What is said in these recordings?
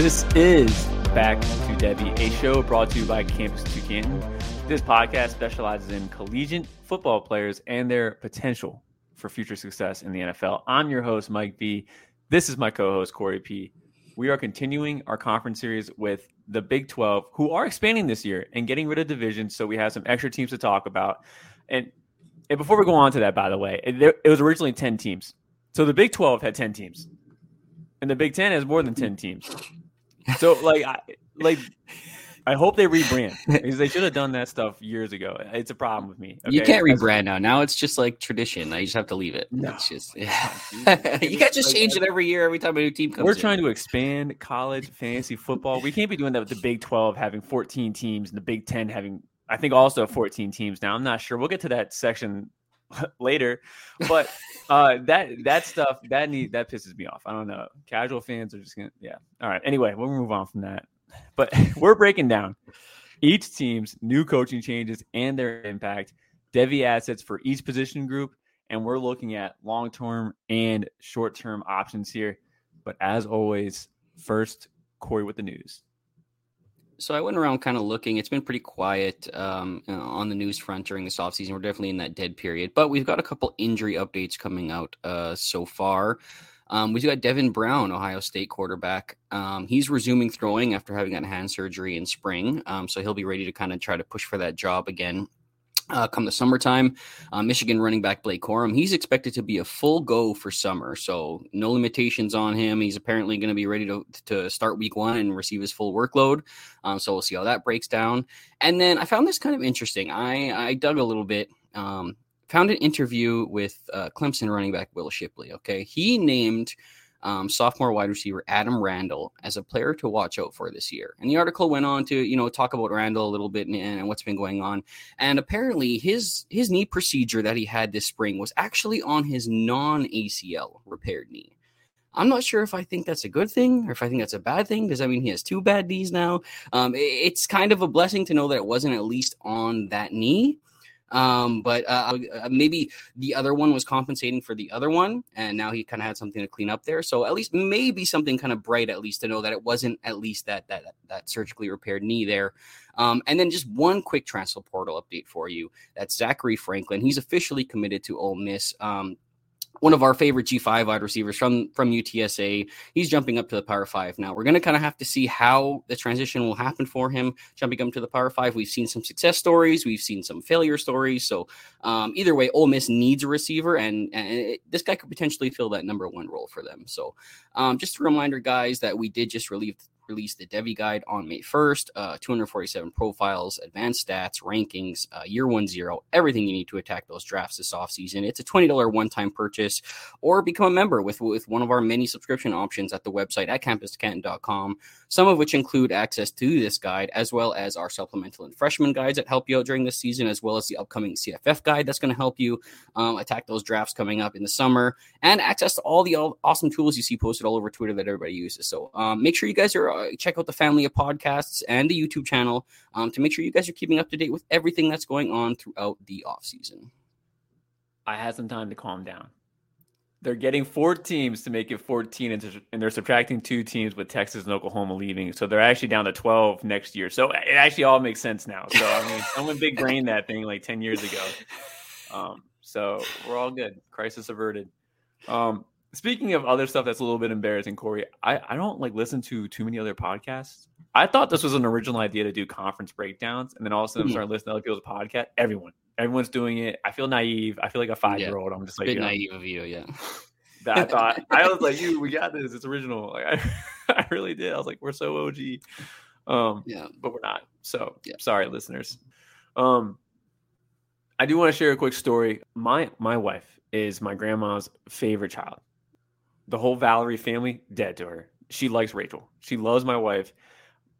This is Back to Devy, a show brought to you by Campus 2 Canton. This podcast specializes in collegiate football players and their potential for future success in the NFL. I'm your host, Mike V. This is my co host, Cory P. We are continuing our conference series with the Big 12, who are expanding this year and getting rid of divisions. So we have some extra teams to talk about. And, and before we go on to that, by the way, it, it was originally 10 teams. So the Big 12 had 10 teams, and the Big 10 has more than 10 teams. So, like, I, like, I hope they rebrand because they should have done that stuff years ago. It's a problem with me. Okay? You can't rebrand now. Now it's just like tradition. I just have to leave it. No. It's just oh yeah. you can't just change it every year every time a new team comes. We're in. trying to expand college fantasy football. We can't be doing that with the Big Twelve having 14 teams and the Big Ten having I think also 14 teams now. I'm not sure. We'll get to that section later, but uh, that that stuff that need that pisses me off. I don't know. Casual fans are just gonna yeah. All right. Anyway, we'll move on from that. But we're breaking down each team's new coaching changes and their impact, Devy assets for each position group, and we're looking at long term and short term options here. But as always, first, Cory with the news. So I went around kind of looking. It's been pretty quiet um, on the news front during this offseason. We're definitely in that dead period, but we've got a couple injury updates coming out uh, so far. Um, we got Devin Brown, Ohio State quarterback. Um, he's resuming throwing after having gotten hand surgery in spring. Um, so he'll be ready to kind of try to push for that job again. Uh, come the summertime, uh, Michigan running back Blake Corum, he's expected to be a full go for summer. So no limitations on him. He's apparently going to be ready to, to start week one and receive his full workload. Um, so we'll see how that breaks down. And then I found this kind of interesting. I, I dug a little bit. Um, found an interview with uh, Clemson running back Will Shipley. Okay, he named um, sophomore wide receiver Adam Randall as a player to watch out for this year. And the article went on to you know talk about Randall a little bit and, and what's been going on. And apparently his his knee procedure that he had this spring was actually on his non ACL repaired knee. I'm not sure if I think that's a good thing or if I think that's a bad thing. Does that mean he has two bad knees now? Um, it's kind of a blessing to know that it wasn't at least on that knee. Um, but uh, uh, maybe the other one was compensating for the other one, and now he kind of had something to clean up there. So at least maybe something kind of bright, at least to know that it wasn't at least that that that surgically repaired knee there. Um, and then just one quick transfer portal update for you. That's Zakhari Franklin. He's officially committed to Ole Miss. Um, one of our favorite G5 wide receivers from from UTSA. He's jumping up to the Power Five now. We're going to kind of have to see how the transition will happen for him jumping up to the Power Five. We've seen some success stories, we've seen some failure stories. So um, either way, Ole Miss needs a receiver, and, and it, this guy could potentially fill that number one role for them. So um, just a reminder, guys, that we did just relieve released the Devy Guide on May 1st. Uh, 247 profiles, advanced stats, rankings, uh, year one zero, everything you need to attack those drafts this offseason. It's a $20 one time purchase or become a member with, with one of our many subscription options at the website at campuscanton.com, some of which include access to this guide, as well as our supplemental and freshman guides that help you out during this season, as well as the upcoming CFF guide that's going to help you um, attack those drafts coming up in the summer, and access to all the awesome tools you see posted all over Twitter that everybody uses. So um, make sure you guys are uh, check out the family of podcasts and the YouTube channel um, to make sure you guys are keeping up to date with everything that's going on throughout the off season. I had some time to calm down. They're getting four teams to make it 14, and they're subtracting two teams with Texas and Oklahoma leaving. So they're actually down to 12 next year. So it actually all makes sense now. So, I mean, someone big brain that thing like 10 years ago. Um, so we're all good. Crisis averted. Um, Speaking of other stuff that's a little bit embarrassing, Cory, I, I don't like listen to too many other podcasts. I thought this was an original idea to do conference breakdowns, and then all of a sudden mm-hmm. I'm starting listening to other people's podcast. Everyone, everyone's doing it. I feel naive. I feel like a five year old. I'm just like bit naive of you, yeah. That I thought I was like, you, we got this. It's original. Like I, I really did. I was like, we're so OG. Um, yeah, but we're not. So yeah. sorry, listeners. Um, I do want to share a quick story. My my wife is my grandma's favorite child the whole Vallerie family dead to her. She likes Rachel. She loves my wife.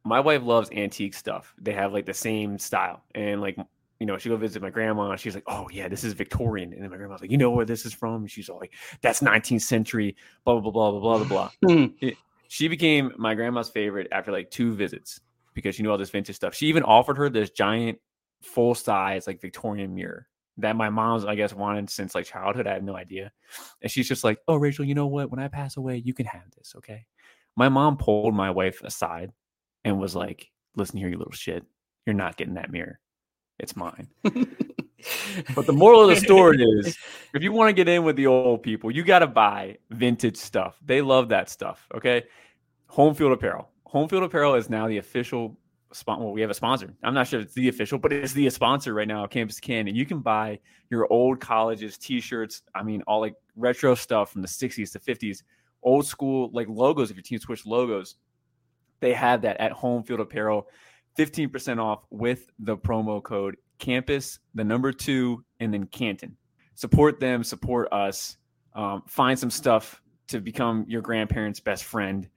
My wife loves antique stuff. They have like the same style. And like, you know, she go visit my grandma. She's like, "Oh yeah, this is Victorian." And then my grandma's like, "You know where this is from?" she's all like, "That's 19th century." Blah blah blah blah blah blah blah. Hmm. she became my grandma's favorite after like two visits because she knew all this vintage stuff. She even offered her this giant, full size like Victorian mirror that my mom's, I guess, wanted since like childhood. I have no idea. And she's just like, oh, Rachel, you know what? When I pass away, you can have this. Okay. My mom pulled my wife aside and was like, "Listen here, you little shit. You're not getting that mirror. It's mine." but the moral of the story is if you want to get in with the old people, you got to buy vintage stuff. They love that stuff. Okay. Home field apparel. Home field apparel is now the official sponsor. Well, we have a sponsor. I'm not sure it's the official, but it's the sponsor right now, Campus Can. And you can buy your old colleges, t shirts. I mean, all like retro stuff from the 60s to 50s, old school like logos. If your team switch logos, they have that at Home Field Apparel. 15% off with the promo code campus, the number two, and then Canton. Support them, support us. Um, find some stuff to become your grandparents' best friend.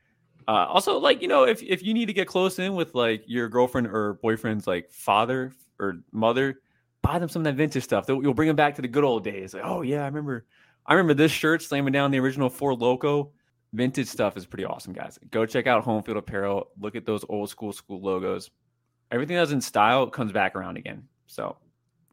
Uh, also, like you know, if if you need to get close in with like your girlfriend or boyfriend's like father or mother, buy them some of that vintage stuff. You'll bring them back to the good old days. Like, oh yeah, I remember, I remember this shirt slamming down the original Four Loco. Vintage stuff is pretty awesome, guys. Go check out Home Field Apparel. Look at those old school school logos. Everything that's in style comes back around again. So,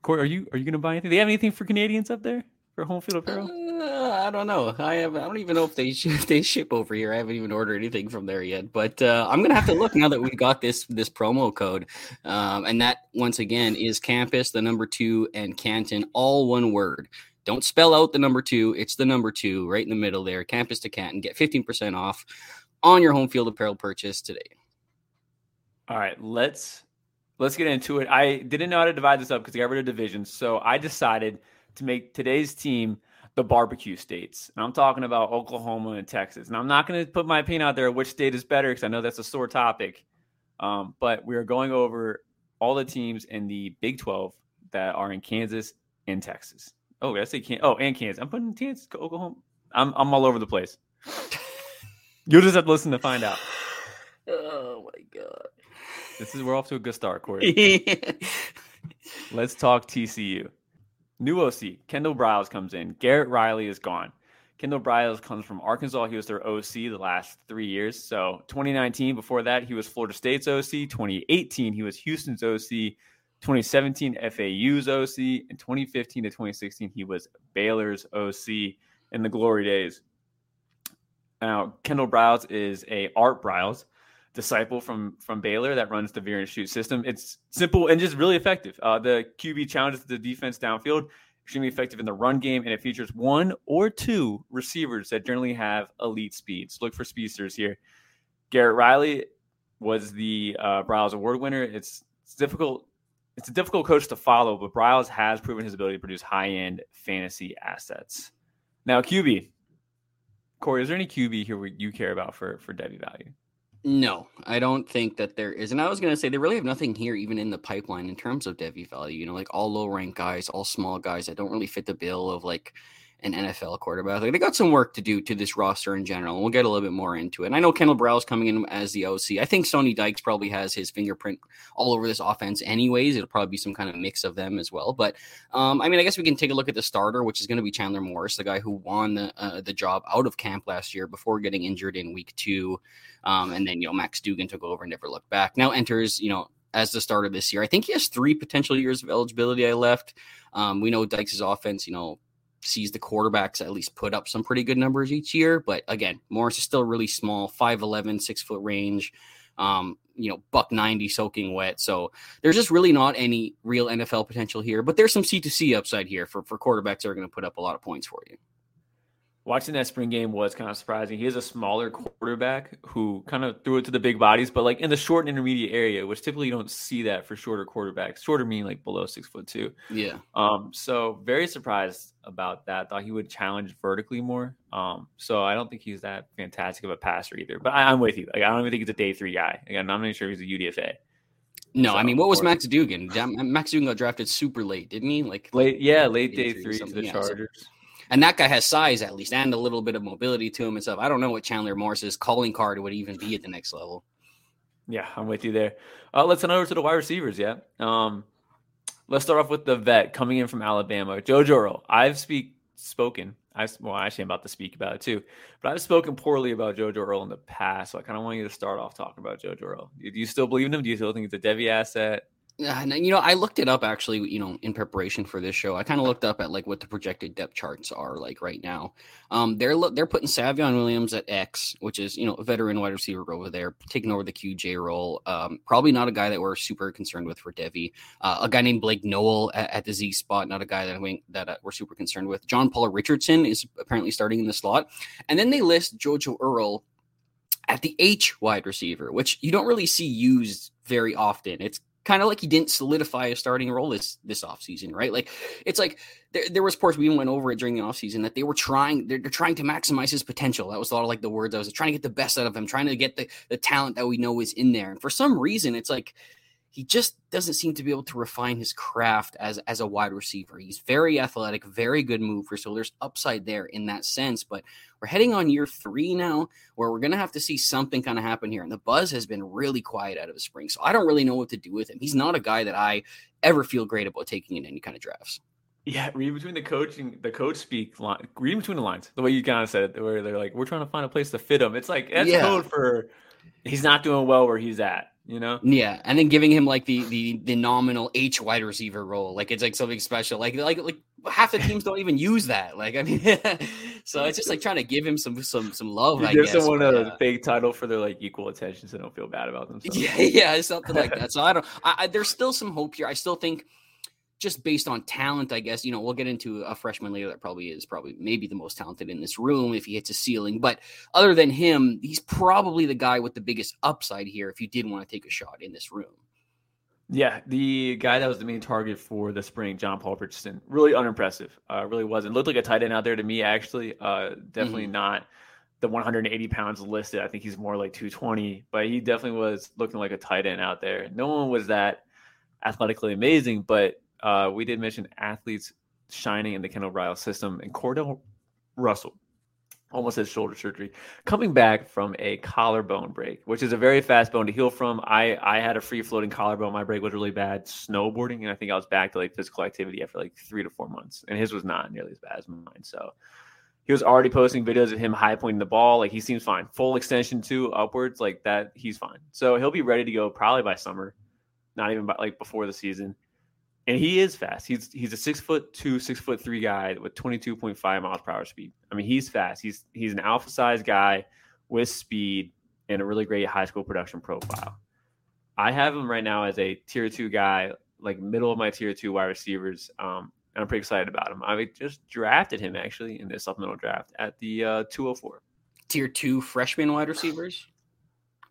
Cory, are you are you to buy anything? Do they have anything for Canadians up there for home field apparel? Uh, I don't know. I have. I don't even know if they if they ship over here. I haven't even ordered anything from there yet. But uh, I'm gonna have to look now that we've got this this promo code, um, and that once again is campus, the number two, and Canton, all one word. Don't spell out the number two. It's the number two right in the middle there. Campus to Canton. Get 15% off on your home field apparel purchase today. All right, let's let's get into it. I didn't know how to divide this up because I got rid of divisions. So I decided to make today's team the barbecue states. And I'm talking about Oklahoma and Texas. And I'm not going to put my opinion out there which state is better because I know that's a sore topic. Um, but we are going over all the teams in the Big 12 that are in Kansas and Texas. Oh, I say Kansas. Oh, and Kansas. I'm putting Kansas, Oklahoma. I'm, I'm all over the place. You'll just have to listen to find out. Oh my god. This is we're off to a good start, Cory. Let's talk TCU. New OC, Kendall Briles comes in. Garrett Riley is gone. Kendall Briles comes from Arkansas. He was their OC the last three years. So 2019, before that, he was Florida State's OC. 2018, he was Houston's OC. 2017, FAU's OC. And 2015 to 2016, he was Baylor's OC in the glory days. Now, Kendall Briles is a Art Briles disciple from from Baylor that runs the veer and shoot system. It's simple and just really effective. Uh, the QB challenges the defense downfield, extremely effective in the run game, and it features one or two receivers that generally have elite speeds. Look for speedsters here. Garrett Riley was the uh, Broyles Award winner. It's, it's difficult. It's a difficult coach to follow, but Briles has proven his ability to produce high end fantasy assets. Now, QB. Corey, is there any QB here you care about for for Devy value? No, I don't think that there is. And I was going to say they really have nothing here, even in the pipeline, in terms of Devy value. You know, like all low rank guys, all small guys that don't really fit the bill of like an NFL quarterback. Like they got some work to do to this roster in general. And we'll get a little bit more into it. And I know Kendall Briles coming in as the OC. I think Sonny Dykes probably has his fingerprint all over this offense, anyways. It'll probably be some kind of mix of them as well. But um, I mean, I guess we can take a look at the starter, which is going to be Chandler Morris, the guy who won the uh, the job out of camp last year before getting injured in week two. Um, and then you know Max Duggan took over and never looked back. Now enters you know as the starter this year. I think he has three potential years of eligibility. I left. Um, we know Dykes' offense, you know, sees the quarterbacks at least put up some pretty good numbers each year. But again, Morris is still really small, 5'11, six foot range, um, you know, buck 90 soaking wet. So there's just really not any real NFL potential here. But there's some C2C upside here for, for quarterbacks that are going to put up a lot of points for you watching that spring game was kind of surprising. He is a smaller quarterback who kind of threw it to the big bodies, but like in the short and intermediate area, which typically you don't see that for shorter quarterbacks. Shorter meaning like below six foot two. Yeah. Um. So very surprised about that. Thought he would challenge vertically more. Um. So I don't think he's that fantastic of a passer either. But I, am with you. Like I don't even think he's a day three guy. Again, I'm not even sure he's a UDFA. No, so, I mean, what was Max Duggan? Max Duggan got drafted super late, didn't he? Like late, yeah, late day, three, three to the Chargers. So and that guy has size at least and a little bit of mobility to him and stuff. I don't know what Chandler Morris's calling card would even be at the next level. Yeah, I'm with you there. Uh, let's turn over to the wide receivers. Yeah. Um, let's start off with the vet coming in from Alabama, JoJo. I've speak spoken. I well, actually, I'm about to speak about it too. But I've spoken poorly about JoJo Earle in the past, so I kind of want you to start off talking about JoJo Earle. Do you still believe in him? Do you still think he's a Devy asset? You know, I looked it up actually, you know, in preparation for this show. I kind of looked up at like what the projected depth charts are like right now. Um, they're they're putting Savion Williams at X, which is you know a veteran wide receiver over there, taking over the QJ role. Um, probably not a guy that we're super concerned with for Devy. Uh, a guy named Blake Nowell at, at, the Z spot, not a guy that I that uh, we're super concerned with. John Paul Richardson is apparently starting in the slot, and then they list JoJo Earle at the H wide receiver, which you don't really see used very often. It's kind of like he didn't solidify a starting role this this offseason, right? Like it's like there, there was reports we even went over it during the offseason that they were trying they're, they're, trying to maximize his potential. That was a lot of like the words I was trying to get the best out of him, trying to get the the talent that we know is in there. And for some reason, it's like he just doesn't seem to be able to refine his craft as as a wide receiver. He's very athletic, very good mover, so there's upside there in that sense. But we're heading on year three now, where we're gonna have to see something kind of happen here. And the buzz has been really quiet out of the spring, so I don't really know what to do with him. He's not a guy that I ever feel great about taking in any kind of drafts. Yeah, read between the coaching, the coach speak line, read between the lines. The way you kind of said it, where they're like, "We're trying to find a place to fit him." It's like that's yeah. code for he's not doing well where he's at you know? Yeah, and then giving him like the the the nominal H wide receiver role, like it's like something special. Like like like half the teams don't even use that. Like I mean, so it's just like trying to give him some some some love. I give guess. someone a uh, fake title for their like equal attention, so they don't feel bad about themselves. Yeah, yeah, something like that. So I don't. I, I, there's still some hope here. I still think just based on talent, I guess, you know, we'll get into a freshman later that probably is probably maybe the most talented in this room if he hits a ceiling. But other than him, he's probably the guy with the biggest upside here if you did want to take a shot in this room. Yeah, the guy that was the main target for the spring, John Paul Richardson, really unimpressive. Uh, really wasn't. Looked like a tight end out there to me, actually. Uh, definitely mm-hmm. not the 180 pounds listed. I think he's more like 220, but he definitely was looking like a tight end out there. No one was that athletically amazing, but uh, we did mention athletes shining in the Kendall Briles system, and Cordale Russell almost had shoulder surgery, coming back from a collarbone break, which is a very fast bone to heal from. I I had a free floating collarbone. My break was really bad snowboarding, and I think I was back to like physical activity after like three to four months, and his was not nearly as bad as mine. So he was already posting videos of him high pointing the ball. Like he seems fine. Full extension too, upwards like that. He's fine. So he'll be ready to go probably by summer, not even by like before the season and he is fast. He's he's a six foot two, six foot three guy with twenty two point five miles per hour speed. I mean, he's fast. He's he's an alpha size guy with speed and a really great high school production profile. I have him right now as a tier two guy, like middle of my tier two wide receivers. Um, and I'm pretty excited about him. I just drafted him actually in this supplemental draft at the uh, 204. Tier two freshman wide receivers,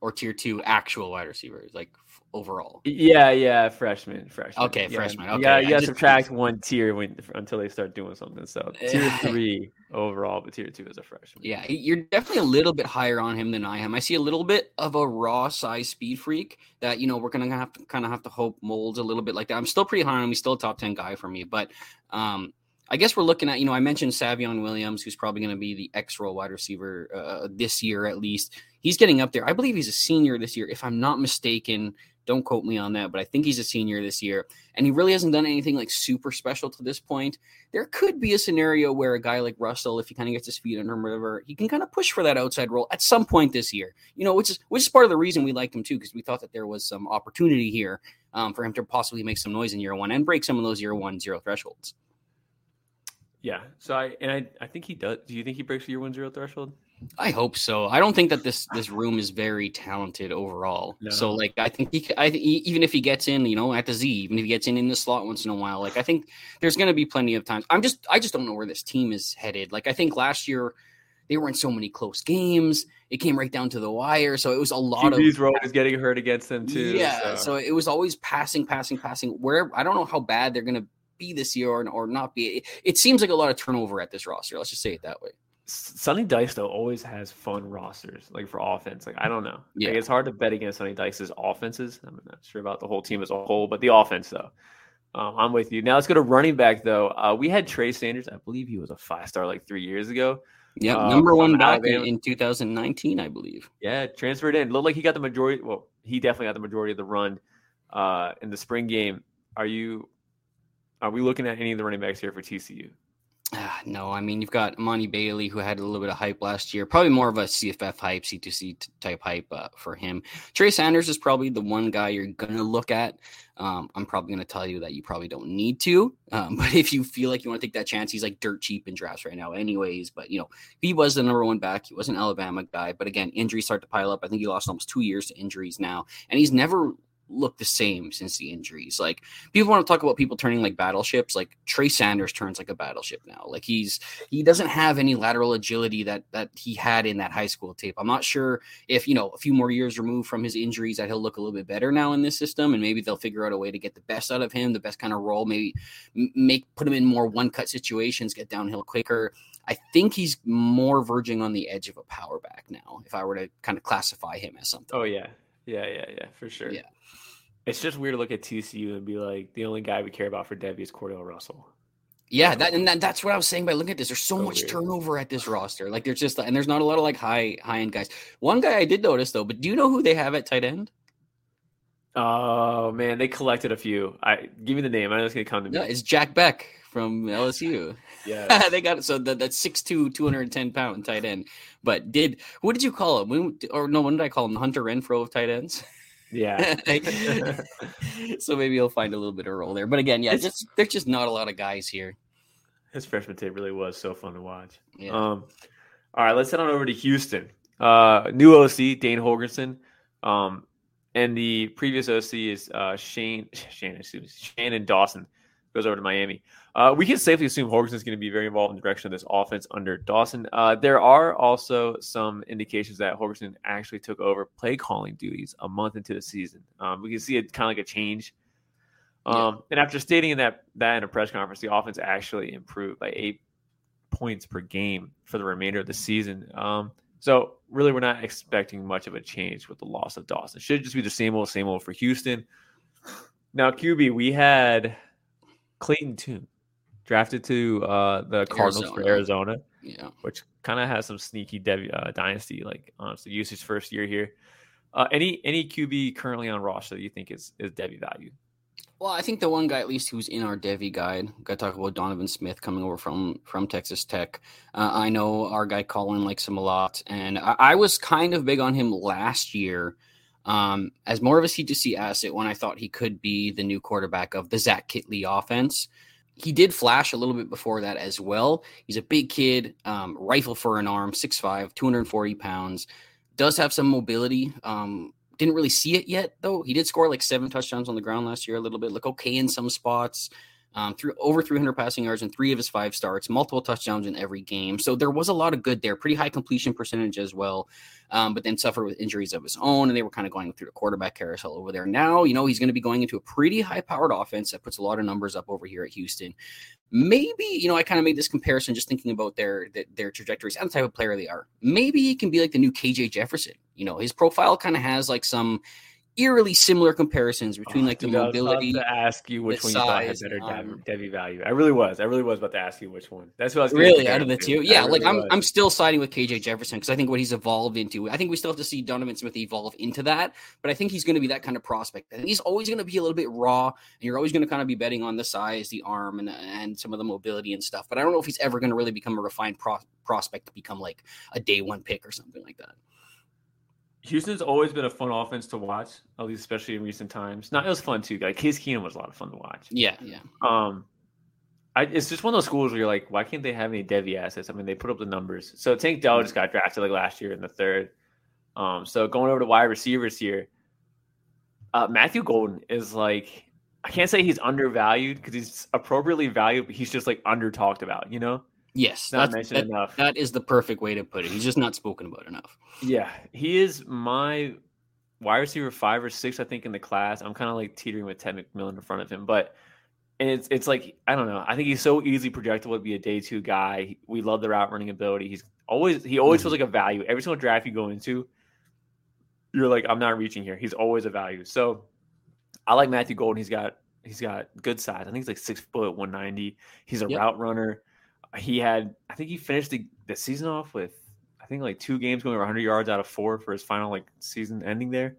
or tier two actual wide receivers, like overall. Yeah, yeah, freshman, freshman. Okay, yeah. freshman. Okay, yeah, you got to subtract one tier when until they start doing something. So tier three overall, but tier two is a freshman. Yeah, you're definitely a little bit higher on him than I am. I see a little bit of a raw size speed freak that you know we're gonna have to kind of have to hope molds a little bit like that. I'm still pretty high on him. He's still a top ten guy for me, but um, I guess we're looking at, you know, I mentioned Savion Williams, who's probably going to be the X role wide receiver uh, this year at least. He's getting up there. I believe he's a senior this year, if I'm not mistaken. Don't quote me on that, but I think he's a senior this year, and he really hasn't done anything like super special to this point. There could be a scenario where a guy like Russell, if he kind of gets his feet under him, whatever, he can kind of push for that outside role at some point this year. You know, which is which is part of the reason we liked him too, because we thought that there was some opportunity here um, for him to possibly make some noise in year one and break some of those year one zero thresholds. Yeah. So I and I I think he does. Do you think he breaks the year one zero threshold? I hope so. I don't think that this this room is very talented overall. No. So like I think he, I even if he gets in, you know, at the Z, even if he gets in in the slot once in a while, like I think there's going to be plenty of times. I'm just I just don't know where this team is headed. Like I think last year they were in so many close games. It came right down to the wire, so it was a lot QB's of. role is getting hurt against them too. Yeah, so. so it was always passing, passing, passing. Where I don't know how bad they're going to be this year or, or not be. It, it seems like a lot of turnover at this roster. Let's just say it that way. Sonny Dykes though always has fun rosters, like for offense. Like I don't know, yeah, like, it's hard to bet against Sonny Dykes' offenses. I'm not sure about the whole team as a whole, but the offense though, um, I'm with you. Now let's go to running back though. Uh, we had Trey Sanders. I believe he was a five star like three years ago. Yeah, uh, number one back in, in 2019, I believe. Yeah, transferred in. Looked like he got the majority. Well, he definitely got the majority of the run uh, in the spring game. Are you? Are we looking at any of the running backs here for TCU? Uh, no, I mean you've got Emani Bailey who had a little bit of hype last year, probably more of a CFF hype, C2C type hype uh, for him. Trey Sanders is probably the one guy you're gonna look at. Um, I'm probably gonna tell you that you probably don't need to, um, but if you feel like you want to take that chance, he's like dirt cheap in drafts right now, anyways. But you know he was the number one back, he was an Alabama guy, but again injuries start to pile up. I think he lost almost two years to injuries now, and he's never look the same since the injuries. Like people want to talk about people turning like battleships. Like Trey Sanders turns like a battleship now. Like he's he doesn't have any lateral agility that that he had in that high school tape. I'm not sure if you know a few more years removed from his injuries that he'll look a little bit better now in this system, and maybe they'll figure out a way to get the best out of him, the best kind of role. Maybe make put him in more one cut situations, get downhill quicker. I think he's more verging on the edge of a power back now. If I were to kind of classify him as something. Oh yeah, yeah, yeah, yeah, for sure. Yeah. It's just weird to look at TCU and be like, the only guy we care about for Devy is Cordale Russell. Yeah, that and that, that's what I was saying by looking at this. There's so, so much weird. turnover at this roster. Like there's just and there's not a lot of like high high end guys. One guy I did notice though, but do you know who they have at tight end? Oh man, they collected a few. I give me the name. I know it's gonna come to me. No, it's Jack Bech from LSU. Yeah, they got it. So that, that's 6'2", 210 pound tight end. But did what did you call him? When, or no, when did I call him? Hunter Renfrow of tight ends. Yeah. so maybe he'll find a little bit of role there. But again, yeah, just there's just not a lot of guys here. His freshman tape really was so fun to watch. Yeah. Um, all right, let's head on over to Houston. Uh, new OC Dana Holgorsen. Um, and the previous OC is uh, Shane Shane excuse me, Shannon Dawson goes over to Miami. Uh, we can safely assume Holgorsen is going to be very involved in the direction of this offense under Dawson. Uh, there are also some indications that Holgorsen actually took over play calling duties a month into the season. Um, we can see it kind of like a change. Um, yeah. And after stating that that in a press conference, the offense actually improved by eight points per game for the remainder of the season. Um, so really, we're not expecting much of a change with the loss of Dawson. It should just be the same old, same old for Houston. Now, QB, we had Clayton Tune drafted to uh, the Cardinals Arizona. for Arizona. Yeah, which kind of has some sneaky dev- uh, dynasty like honestly usage first year here. Uh, any any QB currently on roster that you think is is Devy value? Well, I think the one guy at least who's in our Devy guide. Got to talk about Donovan Smith coming over from from Texas Tech. Uh, I know our guy Colin likes him a lot, and I, I was kind of big on him last year um, as more of a C2C asset when I thought he could be the new quarterback of the Zach Kittley offense he did flash a little bit before that as well. He's a big kid, um, rifle for an arm, 6'5, 240 pounds, does have some mobility. Um, didn't really see it yet, though. He did score like seven touchdowns on the ground last year, a little bit, look okay in some spots um, through over 300 passing yards in three of his five starts, multiple touchdowns in every game. So there was a lot of good there, pretty high completion percentage as well. Um, but then suffered with injuries of his own, and they were kind of going through the quarterback carousel over there. Now, you know, he's going to be going into a pretty high powered offense that puts a lot of numbers up over here at Houston. Maybe, you know, I kind of made this comparison just thinking about their their trajectories and the type of player they are. Maybe he can be like the new KJ Jefferson. You know, his profile kind of has like some eerily similar comparisons between oh, like the dude, mobility. to ask you which one you thought had better um, value. I really was. I really was about to ask you which one. That's what I was really out of the two. Yeah, really like I'm, was. I'm still siding with KJ Jefferson because I think what he's evolved into. I think we still have to see Donovan Smith evolve into that, but I think he's going to be that kind of prospect. And he's always going to be a little bit raw, and you're always going to kind of be betting on the size, the arm, and and some of the mobility and stuff. But I don't know if he's ever going to really become a refined pro- prospect to become like a day one pick or something like that. Houston's always been a fun offense to watch, at least especially in recent times. Not it was fun too. Like Case Keenum was a lot of fun to watch. Yeah, yeah. Um, I, it's just one of those schools where you're like, why can't they have any Devy assets? I mean, they put up the numbers. So Tank Dell just got drafted like last year in the third. Um, so going over to wide receivers here, uh, Matthew Golden is like, I can't say he's undervalued because he's appropriately valued, but he's just like under talked about, you know? Yes, not mentioned that, enough. That is the perfect way to put it. He's just not spoken about enough. Yeah, he is my wide receiver five or six, I think, in the class. I'm kind of like teetering with Tet McMillan in front of him, but and it's it's like I don't know. I think he's so easily projectable to be a day two guy. We love the route running ability. He's always he always mm-hmm. feels like a value. Every single draft you go into, you're like, I'm not reaching here. He's always a value. So I like Matthew Golden. He's got he's got good size. I think he's like six foot, 190. He's a yep. route runner he had I think he finished the, the season off with I think like two games going over 100 yards out of four for his final like season ending there.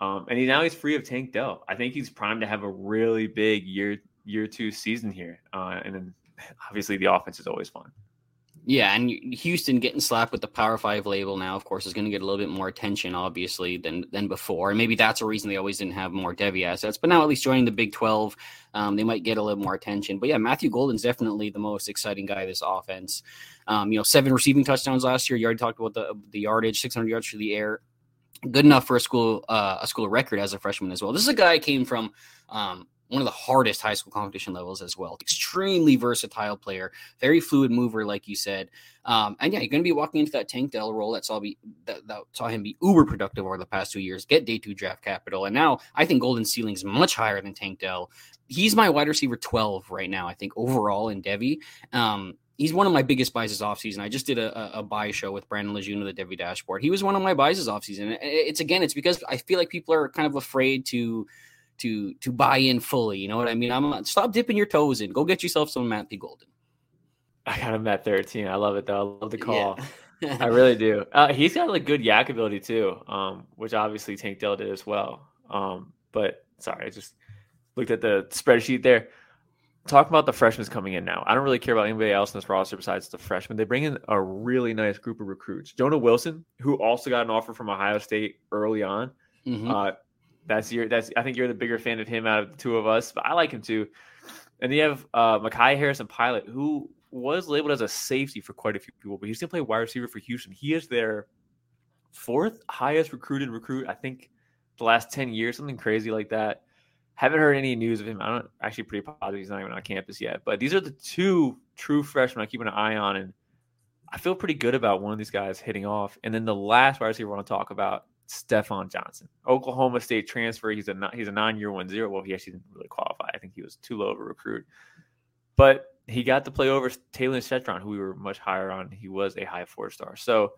Um, and he now he's free of Tank Dell. I think he's primed to have a really big year year two season here. Uh, and then obviously the offense is always fun. Yeah, and Houston getting slapped with the Power Five label now, of course, is going to get a little bit more attention, obviously, than than before. And maybe that's a reason they always didn't have more Devy assets. But now, at least joining the Big Twelve, um, they might get a little more attention. But yeah, Matthew Golden's definitely the most exciting guy this offense. Um, you know, seven receiving touchdowns last year. You already talked about the the yardage, six hundred yards through the air. Good enough for a school uh, a school record as a freshman as well. This is a guy came from um, one of the hardest high school competition levels as well. Extremely versatile player, very fluid mover, like you said. Um, and yeah, you're going to be walking into that Tank Dell role that saw be that, that, saw him be uber productive over the past two years, get day two draft capital, and now I think Golden ceiling is much higher than Tank Dell. He's my wide receiver 12 right now, I think overall in Devy. Um, he's one of my biggest buys this offseason. I just did a, a, buy show with Brandon Lejeune of the Devy Dashboard. He was one of my buys this offseason. It's again, it's because I feel like people are kind of afraid to to to buy in fully. You know what I mean? I'm not, stop dipping your toes in. Go get yourself some Matthew Golden. I got him at 13. I love it though. I love the call. Yeah. I really do. Uh, he's got like good YAC ability too, um, which obviously Tank Dell did as well. Um, but sorry, I just looked at the spreadsheet there. Talk about the freshmen coming in now. I don't really care about anybody else in this roster besides the freshmen. They bring in a really nice group of recruits. Jonah Wilson, who also got an offer from Ohio State early on, mm-hmm. uh, that's your that's I think you're the bigger fan of him out of the two of us, but I like him too. And you have uh Makai Harrison Pilot, who was labeled as a safety for quite a few people, but he's gonna play wide receiver for Houston. He is their fourth highest recruited recruit, I think the last 10 years, something crazy like that. Haven't heard any news of him. I don't actually pretty positive he's not even on campus yet. But these are the two true freshmen I keep an eye on, and I feel pretty good about one of these guys hitting off. And then the last wide receiver I want to talk about Stephon Johnson, Oklahoma State transfer. He's a he's a nine year one zero. Well, he actually didn't really qualify. I think he was too low of a recruit, but he got to play over Talyn Shettron, who we were much higher on. He was a high four star. So,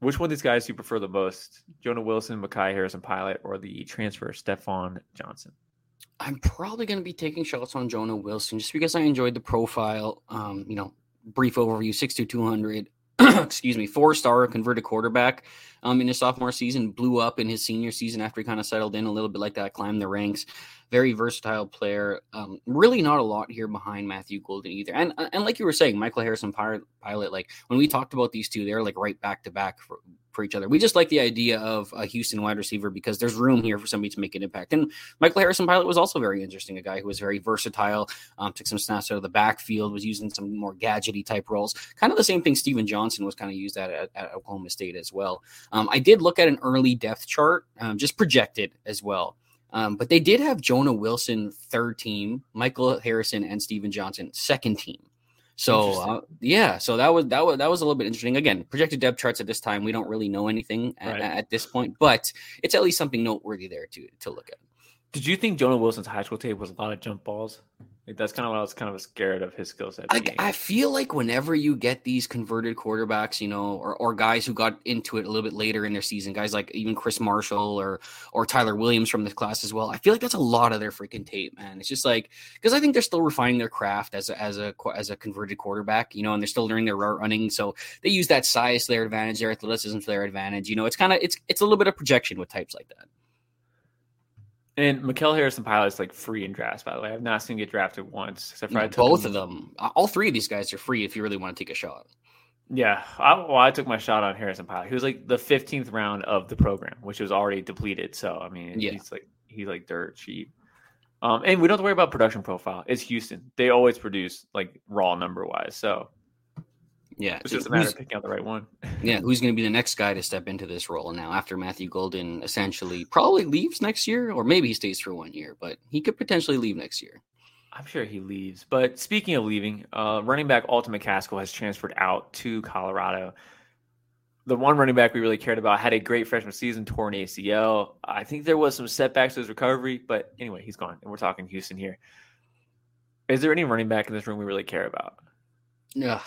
which one of these guys do you prefer the most? Jonah Wilson, Makai Harrison Pilot, or the transfer Stephon Johnson? I'm probably going to be taking shots on Jonah Wilson just because I enjoyed the profile. Um, you know, brief overview: six to two hundred, excuse me, four star converted quarterback um, in his sophomore season, blew up in his senior season after he kind of settled in a little bit like that, climbed the ranks. Very versatile player. Um, really not a lot here behind Matthew Golden either. And and like you were saying, Michael Harrison Pilot, like when we talked about these two, they're like right back to back for, for each other. We just like the idea of a Houston wide receiver because there's room here for somebody to make an impact. And Michael Harrison Pilot was also very interesting, a guy who was very versatile, um, took some snaps out of the backfield, was using some more gadgety type roles. Kind of the same thing Steven Johnson was kind of used at, at, at Oklahoma State as well. Um, I did look at an early depth chart, um, just projected as well. Um, but they did have Jonah Wilson third team, Michael Harrison and Steven Johnson second team. So uh, yeah, so that was that was that was a little bit interesting. Again, projected depth charts at this time, we don't really know anything at, right. at this point, but it's at least something noteworthy there to to look at. Did you think Jonah Wilson's high school tape was a lot of jump balls? Like that's kind of what I was kind of scared of his skill set. I, I, feel like whenever you get these converted quarterbacks, you know, or, or guys who got into it a little bit later in their season, guys like even Chris Marshall or or Tyler Williams from this class as well. I feel like that's a lot of their freaking tape, man. It's just like because I think they're still refining their craft as a, as a as a converted quarterback, you know, and they're still learning their route running, so they use that size to their advantage, their athleticism to their advantage. You know, it's kind of it's it's a little bit of projection with types like that. And Mikel Harrison Pilot is like free in drafts, by the way. I've not seen him get drafted once. Except for both of them. All three of these guys are free if you really want to take a shot. Yeah. I, well, I took my shot on Harrison Pilot. He was like the 15th round of the program, which was already depleted. So, I mean, yeah. he's like, he's like dirt cheap. Um, and we don't have to worry about production profile. It's Houston. They always produce like raw number wise. So yeah, it's just a matter of picking out the right one. yeah, who's going to be the next guy to step into this role now after Matthew Golden essentially probably leaves next year, or maybe he stays for one year, but he could potentially leave next year. I'm sure he leaves. But speaking of leaving, uh, running back Alton McCaskill has transferred out to Colorado. The one running back we really cared about had a great freshman season, torn ACL. I think there was some setbacks to his recovery, but anyway, he's gone, and we're talking Houston here. Is there any running back in this room we really care about? Yeah,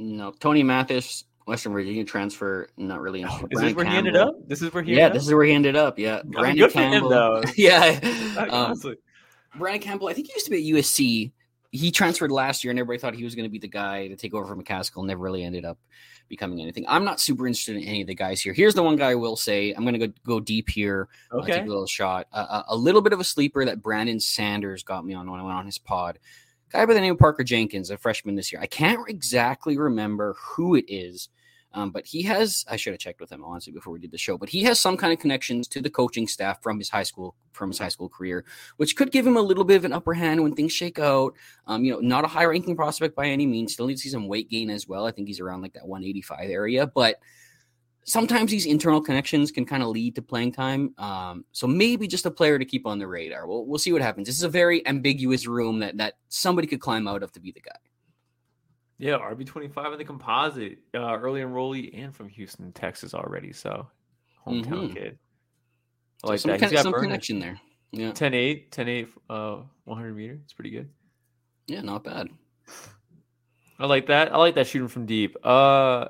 no, Tony Mathis, Western Virginia transfer, not really interested. Oh, is this where Campbell. he ended up? This is where he. Ended up. Yeah, this is where he ended up. Yeah, Brandon good Campbell. For him, though. yeah, um, Brandon Campbell. I think he used to be at USC. He transferred last year, and everybody thought he was going to be the guy to take over from McCaskill. Never really ended up becoming anything. I'm not super interested in any of the guys here. Here's the one guy I will say. I'm going to go go deep here. Okay, uh, take a little shot. Uh, a little bit of a sleeper that Brandon Sanders got me on when I went on his pod guy by the name of Parker Jenkins, a freshman this year. I can't exactly remember who it is, um, but he has. I should have checked with him honestly before we did the show. But he has some kind of connections to the coaching staff from his high school from his high school career, which could give him a little bit of an upper hand when things shake out. Um, you know, not a high ranking prospect by any means. Still needs to see some weight gain as well. I think he's around like that 185 area, but sometimes these internal connections can kind of lead to playing time. Um, so maybe just a player to keep on the radar. We'll we'll see what happens. This is a very ambiguous room that that somebody could climb out of to be the guy. Yeah, RB twenty five in the composite, uh, early enrollee, and from Houston, Texas already. So hometown mm-hmm. kid. I like so some that. Kind, some connection there. Yeah, 10 8, 10 8, uh, 100 meter. It's pretty good. Yeah, not bad. I like that. I like that shooting from deep. Uh,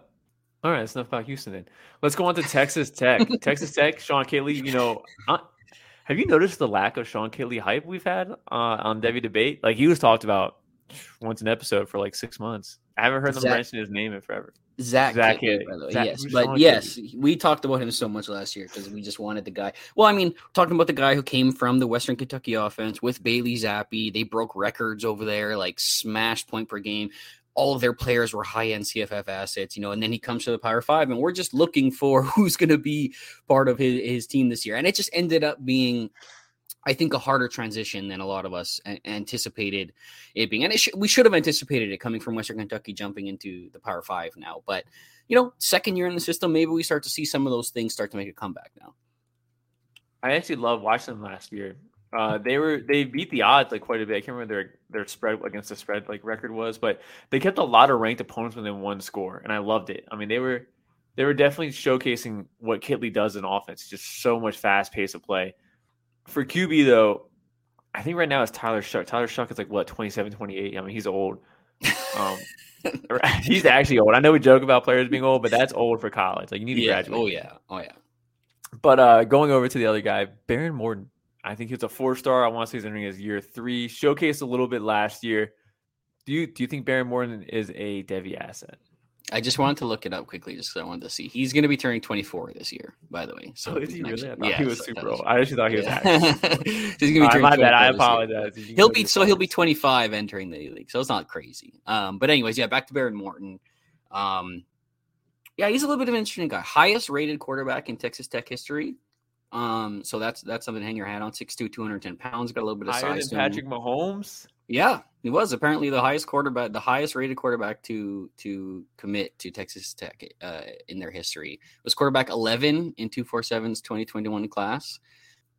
all right, that's enough about Houston then. Let's go on to Texas Tech. Texas Tech, Sean Kaylee. You know, uh, have you noticed the lack of Sean Kaylee hype we've had uh, on Devy Debate? Like he was talked about once an episode for like six months. I haven't heard them mention his name in forever. Zach, Zach, by the way. Zach yes, but Sean yes, we talked about him so much last year because we just wanted the guy. Well, I mean, talking about the guy who came from the Western Kentucky offense with Bailey Zappe, they broke records over there, like smashed point per game all of their players were high end CFF assets, you know, and then he comes to the Power Five, and we're just looking for who's going to be part of his, his team this year. And it just ended up being, I think, a harder transition than a lot of us anticipated it being. And it sh- we should have anticipated it coming from Western Kentucky, jumping into the Power Five now. But, you know, second year in the system, maybe we start to see some of those things start to make a comeback now. I actually love watching them last year. Uh, they were they beat the odds like quite a bit. I can't remember their their spread against the spread like record was, but they kept a lot of ranked opponents within one score, and I loved it. I mean, they were they were definitely showcasing what Kittley does in offense, just so much fast pace of play. For QB though, I think right now it's Tyler Shough. Tyler Shough is like what 27, 28. I mean, he's old. Um, he's actually old. I know we joke about players being old, but that's old for college. Like you need to yeah. graduate. Oh yeah, oh yeah. But uh, going over to the other guy, Behren Morton I think he's a four star. I want to say he's entering his year three. Showcased a little bit last year. Do you do you think Behren Morton is a Devy asset? I just wanted to look it up quickly just because I wanted to see. He's going to be turning 24 this year, by the way. So oh, is he really? I yeah, he was so super old. I actually thought he was. Yeah. he's going to be uh, my bad. I apologize. He'll be so he'll be 25 entering the league, so it's not crazy. Um, but anyways, yeah, back to Behren Morton. Um, yeah, he's a little bit of an interesting guy. Highest rated quarterback in Texas Tech history. Um, so that's that's something to hang your hat on. 6'2", 210 pounds, got a little bit of Higher size. Than Patrick Mahomes. Yeah, he was apparently the highest quarterback, the highest rated quarterback to to commit to Texas Tech uh, in their history. Was quarterback eleven in 247's 2021 class.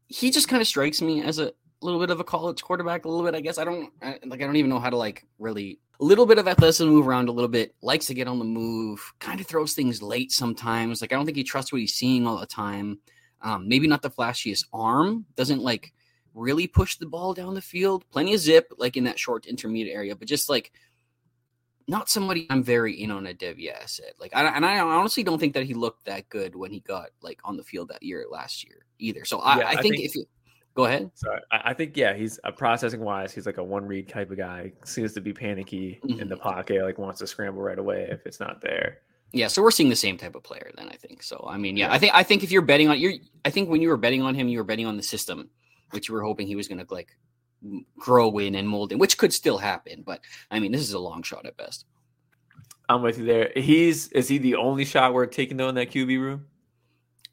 He just kind of strikes me as a little bit of a college quarterback, a little bit. I guess I don't I, like. I don't even know how to like really a little bit of athleticism, move around a little bit. Likes to get on the move. Kind of throws things late sometimes. Like I don't think he trusts what he's seeing all the time. Um, maybe not the flashiest arm, doesn't like really push the ball down the field. Plenty of zip, like in that short intermediate area, but just like not somebody I'm very in on a Devy asset. Like, I, and I honestly don't think that he looked that good when he got like on the field that year last year either. So I, yeah, I, think, think if you go ahead, sorry, I, I think yeah, he's a uh, processing wise, he's like a one read type of guy. Seems to be panicky mm-hmm. in the pocket, like wants to scramble right away if it's not there. Yeah, so we're seeing the same type of player then, I think. So I mean, yeah, yeah. I think I think if you're betting on you I think when you were betting on him, you were betting on the system, which you were hoping he was gonna like grow in and mold in, which could still happen. But I mean, this is a long shot at best. I'm with you there. He's is he the only shot we're taking though in that QB room?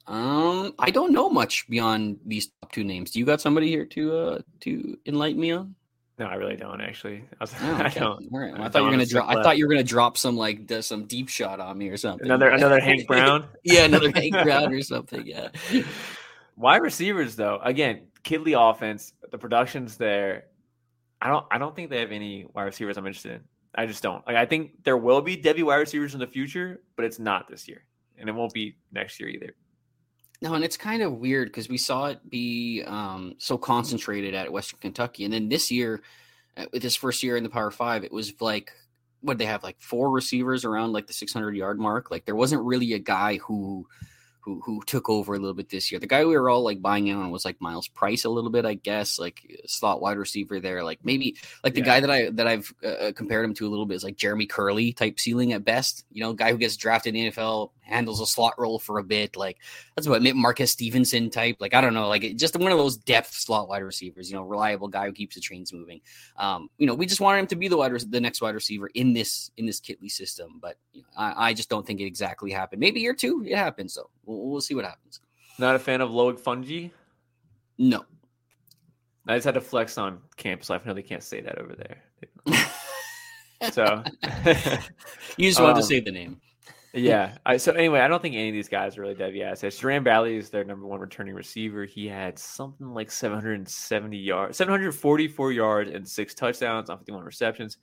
Um, I don't know much beyond these top two names. Do you got somebody here to uh to enlighten me on? No, I really don't actually. I, was, oh, okay. I don't. Right. Well, I, I thought you were gonna drop. I thought you were gonna drop some like some deep shot on me or something. Another another Hank Brown. yeah, another Hank Brown or something. Yeah. Wide receivers though, again, Kittley offense. The production's there. I don't. I don't think they have any wide receivers I'm interested in. I just don't. Like I think there will be Devy wide receivers in the future, but it's not this year, and it won't be next year either. No, and it's kind of weird because we saw it be um, so concentrated at Western Kentucky, and then this year, uh, with his first year in the Power Five, it was like what they have like four receivers around like the 600 yard mark. Like there wasn't really a guy who who who took over a little bit this year. The guy we were all like buying in on was like Myles Price a little bit, I guess, like slot wide receiver there. Like maybe like the yeah. guy that I that I've uh, uh, compared him to a little bit is like Jeremy Curley type ceiling at best. You know, guy who gets drafted in the NFL, handles a slot role for a bit. Like that's what Marcus Stevenson type. Like I don't know, like just one of those depth slot wide receivers. You know, reliable guy who keeps the trains moving. Um, you know, we just wanted him to be the wide the next wide receiver in this in this Kittley system, but you know, I, I, just don't think it exactly happened. Maybe year two it happens. So we'll, we'll see what happens. Not a fan of Loic Fouonji. No. I just had to flex on campus life. I know they can't say that over there. so you just wanted um, to say the name. Yeah. I, so anyway, I don't think any of these guys are really Devy assets. Jerand Bradley is their number one returning receiver. He had something like 770 yards, 744 yards, and six touchdowns on 51 receptions.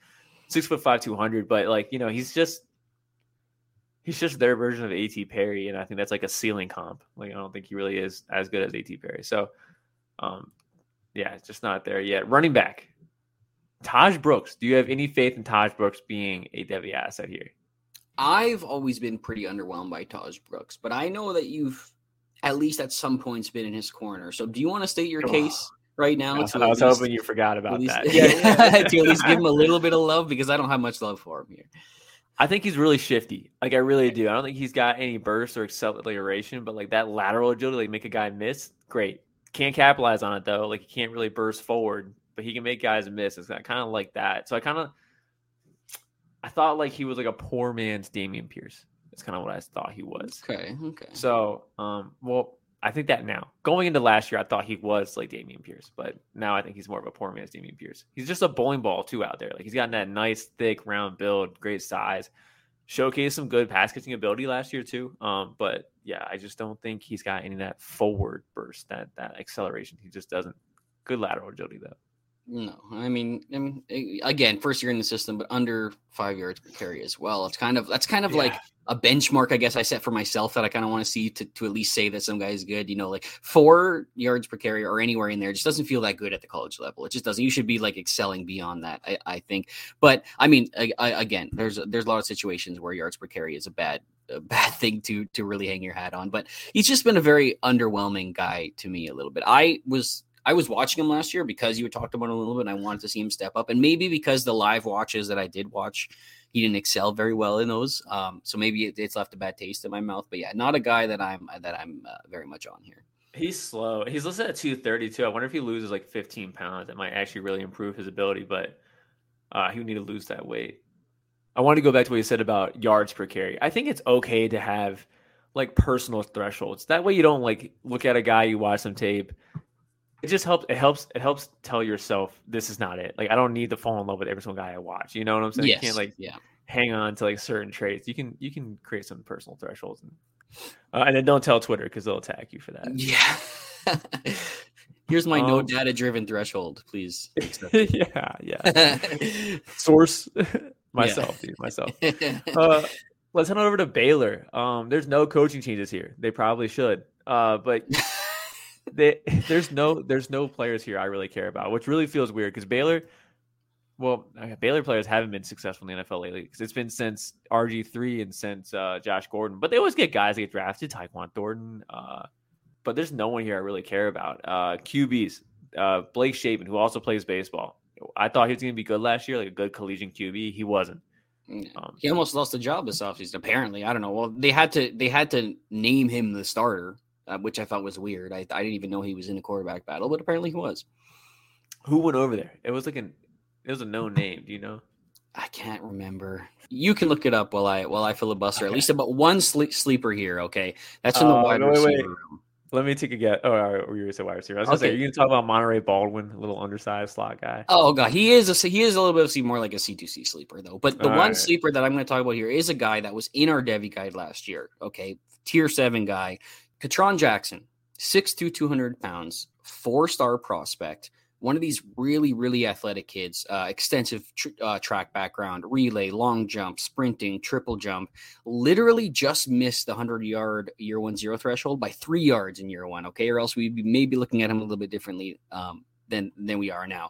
Six foot five, 200. But like you know, he's just he's just their version of A.T. Perry, and I think that's like a ceiling comp. Like I don't think he really is as good as A.T. Perry. So, um, yeah, it's just not there yet. Running back, Tahj Brooks. Do you have any faith in Tahj Brooks being a Devy asset here? I've always been pretty underwhelmed by Tahj Brooks, but I know that you've at least at some points been in his corner. So do you want to state your case right now? I, I was least, hoping you forgot about least, that. Yeah, to at least give him a little bit of love because I don't have much love for him here. I think he's really shifty. Like I really do. I don't think he's got any burst or acceleration, but like that lateral agility, like make a guy miss, great. Can't capitalize on it though. Like he can't really burst forward, but he can make guys miss. It's kind of like that. So I kind of I thought like he was like a poor man's Dameon Pierce. That's kind of what I thought he was. Okay. Okay. So, um, well, I think that now going into last year, I thought he was like Dameon Pierce, but now I think he's more of a poor man's Dameon Pierce. He's just a bowling ball too out there. Like he's gotten that nice, thick, round build, great size, showcased some good pass catching ability last year too. Um, but yeah, I just don't think he's got any of that forward burst, that that acceleration. He just doesn't. Good lateral agility though. No, I mean, I mean, eh, again, first year in the system, but under five yards per carry as well. It's kind of that's kind of yeah. like a benchmark, I guess I set for myself that I kind of want to see to, to at least say that some guy is good. You know, like four yards per carry or anywhere in there just doesn't feel that good at the college level. It just doesn't. You should be like excelling beyond that, I, I think. But I mean, I, I, again, there's there's a lot of situations where yards per carry is a bad a bad thing to to really hang your hat on. But he's just been a very underwhelming guy to me a little bit. I was I was watching him last year because you talked about him a little bit. And I wanted to see him step up, and maybe because the live watches that I did watch, he didn't excel very well in those. Um, so maybe it, it's left a bad taste in my mouth. But yeah, not a guy that I'm that I'm uh, very much on here. He's slow. He's listed at 232. I wonder if he loses like 15 pounds, it might actually really improve his ability. But uh, he would need to lose that weight. I want to go back to what you said about yards per carry. I think it's okay to have like personal thresholds. That way you don't like look at a guy, you watch some tape, it just helps it helps it helps tell yourself this is not it. Like i don't need to fall in love with every single guy i watch you know what i'm saying? Yes. you can't like yeah. hang on to like certain traits. You can you can create some personal thresholds and uh, and then don't tell twitter because they'll attack you for that. Yeah. Here's my um, no data driven threshold please yeah yeah. Source. Myself dude myself. Uh, let's head on over to baylor. Um there's no coaching changes here. They probably should. Uh but they, there's no there's no players here I really care about, which really feels weird because Baylor, well, Baylor players haven't been successful in the NFL lately because it's been since RG three and since uh, Josh Gordon, but they always get guys that get drafted, Tyquan Thornton, uh, but there's no one here I really care about. Uh, QBs, uh, Blake Shapen, who also plays baseball. I thought he was going to be good last year, like a good collegiate QB. He wasn't. Um, he almost lost the job this offseason. Apparently, I don't know. Well, they had to they had to name him the starter uh, which I thought was weird. I, I didn't even know he was in a quarterback battle, but apparently he was. Who went over there? It was like an it was a known name. Do you know? I can't remember. You can look it up while I while I filibuster. Okay. At least about one sleep, sleeper here. Okay, that's in the uh, wide wait, receiver wait. room. Let me take a guess. Oh, right, you were say wide receiver. I was okay. to say, are you going to talk about Monaray Baldwin, a little undersized slot guy? Oh god, he is a he is a little bit of see more like a C two C sleeper though. But the All one right. sleeper that I'm going to talk about here is a guy that was in our Devy guide last year. Okay, tier seven guy, Ketron Jackson, 6'2", 200 pounds, four star prospect. One of these really, really athletic kids, uh, extensive tr- uh, track background, relay, long jump, sprinting, triple jump. Literally just missed the 100 yard year one zero threshold by three yards in year one. Okay. Or else we may be maybe looking at him a little bit differently um, than, than we are now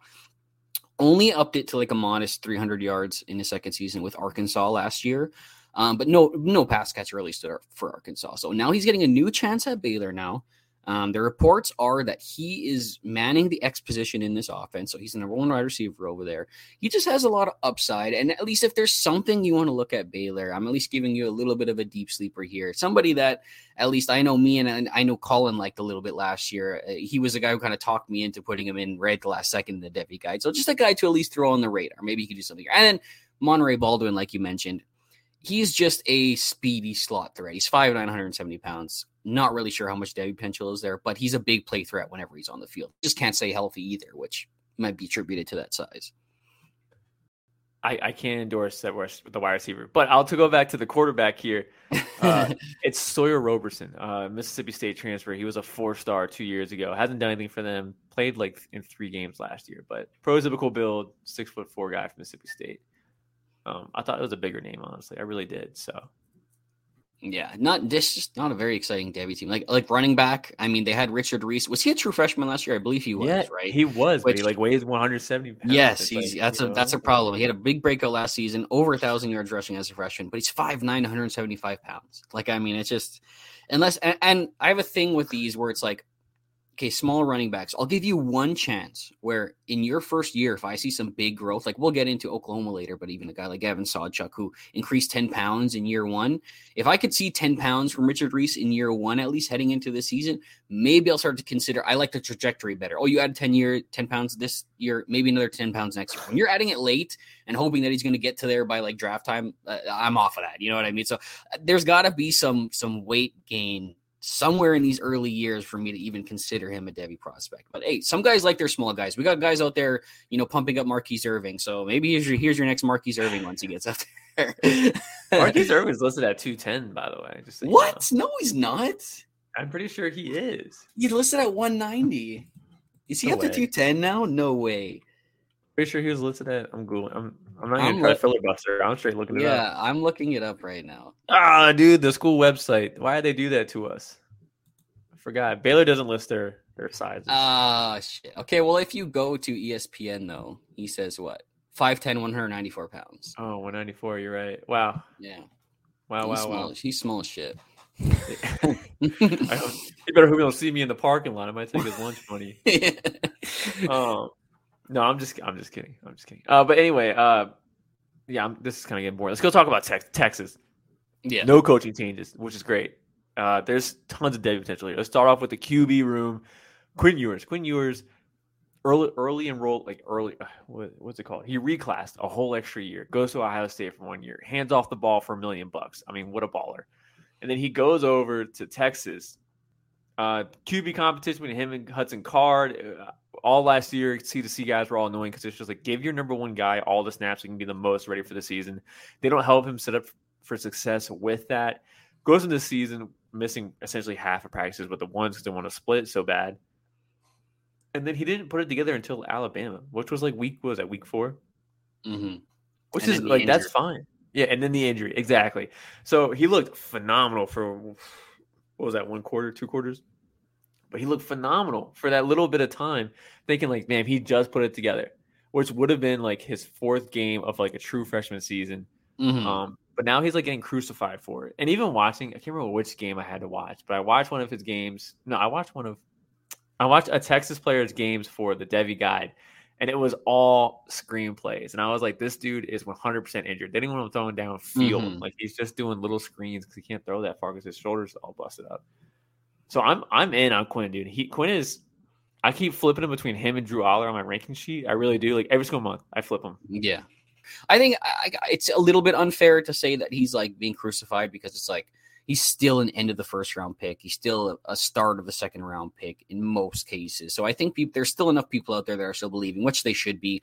only upped it to like a modest 300 yards in his second season with Arkansas last year. Um, but no, no pass catcher really stood for Arkansas. So now he's getting a new chance at Baylor now. Um, the reports are that he is manning the X position in this offense. So he's the number one wide receiver over there. He just has a lot of upside. And at least if there's something you want to look at Baylor, I'm at least giving you a little bit of a deep sleeper here. Somebody that at least I know me and, I know Colin liked a little bit last year. Uh, he was a guy who kind of talked me into putting him in right the last second in the Devy guide. So just a guy to at least throw on the radar. Maybe he could do something. Here. And then Monaray Baldwin, like you mentioned, he's just a speedy slot threat. He's 5'9", 170 pounds. Not really sure how much Devy potential is there, but he's a big play threat whenever he's on the field. Just can't stay healthy either, which might be attributed to that size. I, I can't endorse that with the wide receiver, but I'll to go back to the quarterback here. Uh, it's Sawyer Robertson, uh, Mississippi State transfer. He was a four star two years ago. Hasn't done anything for them. Played like in three games last year, but prototypical build, six foot four guy from Mississippi State. Um, I thought it was a bigger name, honestly. I really did. So yeah, not this just not a very exciting Devy team. Like like running back. I mean, they had Richard Reese. Was he a true freshman last year? I believe he was. Yeah, right. He was. Which, he like weighs 170 pounds. Yes, he's like, that's a know. that's a problem. He had a big breakout last season, over a thousand yards rushing as a freshman, but he's 5'9", 175 pounds. Like I mean, it's just unless and, and I have a thing with these where it's like okay, small running backs. I'll give you one chance where in your first year, if I see some big growth, like we'll get into Oklahoma later, but even a guy like Gavin Sawchuk who increased 10 pounds in year one, if I could see 10 pounds from Richard Reese in year one, at least heading into the season, maybe I'll start to consider I like the trajectory better. Oh, you add 10 year, 10 pounds this year, maybe another 10 pounds next year. When you're adding it late and hoping that he's going to get to there by like draft time, uh, I'm off of that. You know what I mean? So uh, there's got to be some some weight gain somewhere in these early years for me to even consider him a Devy prospect. But hey, some guys like their small guys. We got guys out there, you know, pumping up Marquise Irving. So maybe here's your, here's your next Marquise Irving once he gets up there. Marquise Irving's listed at 210, by the way. Just so what? You know. No, he's not. I'm pretty sure he is. He's listed at 190. Is he no up way. to 210 now? No way. Pretty sure he was listed at. I'm googling. I'm. I'm not gonna try to filibuster. I'm straight looking it yeah, up. Yeah, I'm looking it up right now. Ah, dude, the school website. Why did they do that to us? I forgot. Baylor doesn't list their their sizes. Ah, uh, shit. Okay, well, if you go to ESPN though, he says what? 5'10", 194 pounds. Oh, 194. You're right. Wow. Yeah. Wow. He's wow. Small, wow. He's small as shit. you better hope you don't see me in the parking lot. I might take his lunch money. um, no, I'm just I'm just kidding. I'm just kidding. Uh, but anyway, uh, yeah, I'm, this is kind of getting boring. Let's go talk about te- Texas. Yeah, no coaching changes, which is great. Uh, there's tons of Devy potential here. Let's start off with the QB room. Quinn Ewers. Quinn Ewers, early early enrolled, like early, uh, what, what's it called? He reclassed a whole extra year. Goes to Ohio State for one year. Hands off the ball for a million bucks. I mean, what a baller! And then he goes over to Texas. Uh, QB competition between him and Hudson Card. All last year, C to C guys were all annoying because it's just like give your number one guy all the snaps so he can be the most ready for the season. They don't help him set up for success with that. Goes into the season missing essentially half of practices with the ones because they want to split so bad. And then he didn't put it together until Alabama, which was like week was that week 4 mm-hmm. Which and is like injury. that's fine. Yeah, and then the injury exactly. So he looked phenomenal for what was that one quarter, two quarters but he looked phenomenal for that little bit of time. Thinking like, man, he just put it together, which would have been like his fourth game of like a true freshman season. Mm-hmm. Um, but now he's like getting crucified for it. And even watching, I can't remember which game I had to watch, but I watched one of his games. No, I watched one of, I watched a Texas player's games for the Devy Guide, and it was all screenplays. And I was like, this dude is 100% injured. They didn't want him throwing down field. Mm-hmm. Like he's just doing little screens because he can't throw that far because his shoulders all busted up. So I'm I'm in on Quinn, dude. He Quinn is. I keep flipping him between him and Drew Allar on my ranking sheet. I really do. Like every single month, I flip him. Yeah, I think I, it's a little bit unfair to say that he's like being crucified because it's like he's still an end of the first round pick. He's still a start of the second round pick in most cases. So I think there's still enough people out there that are still believing, which they should be.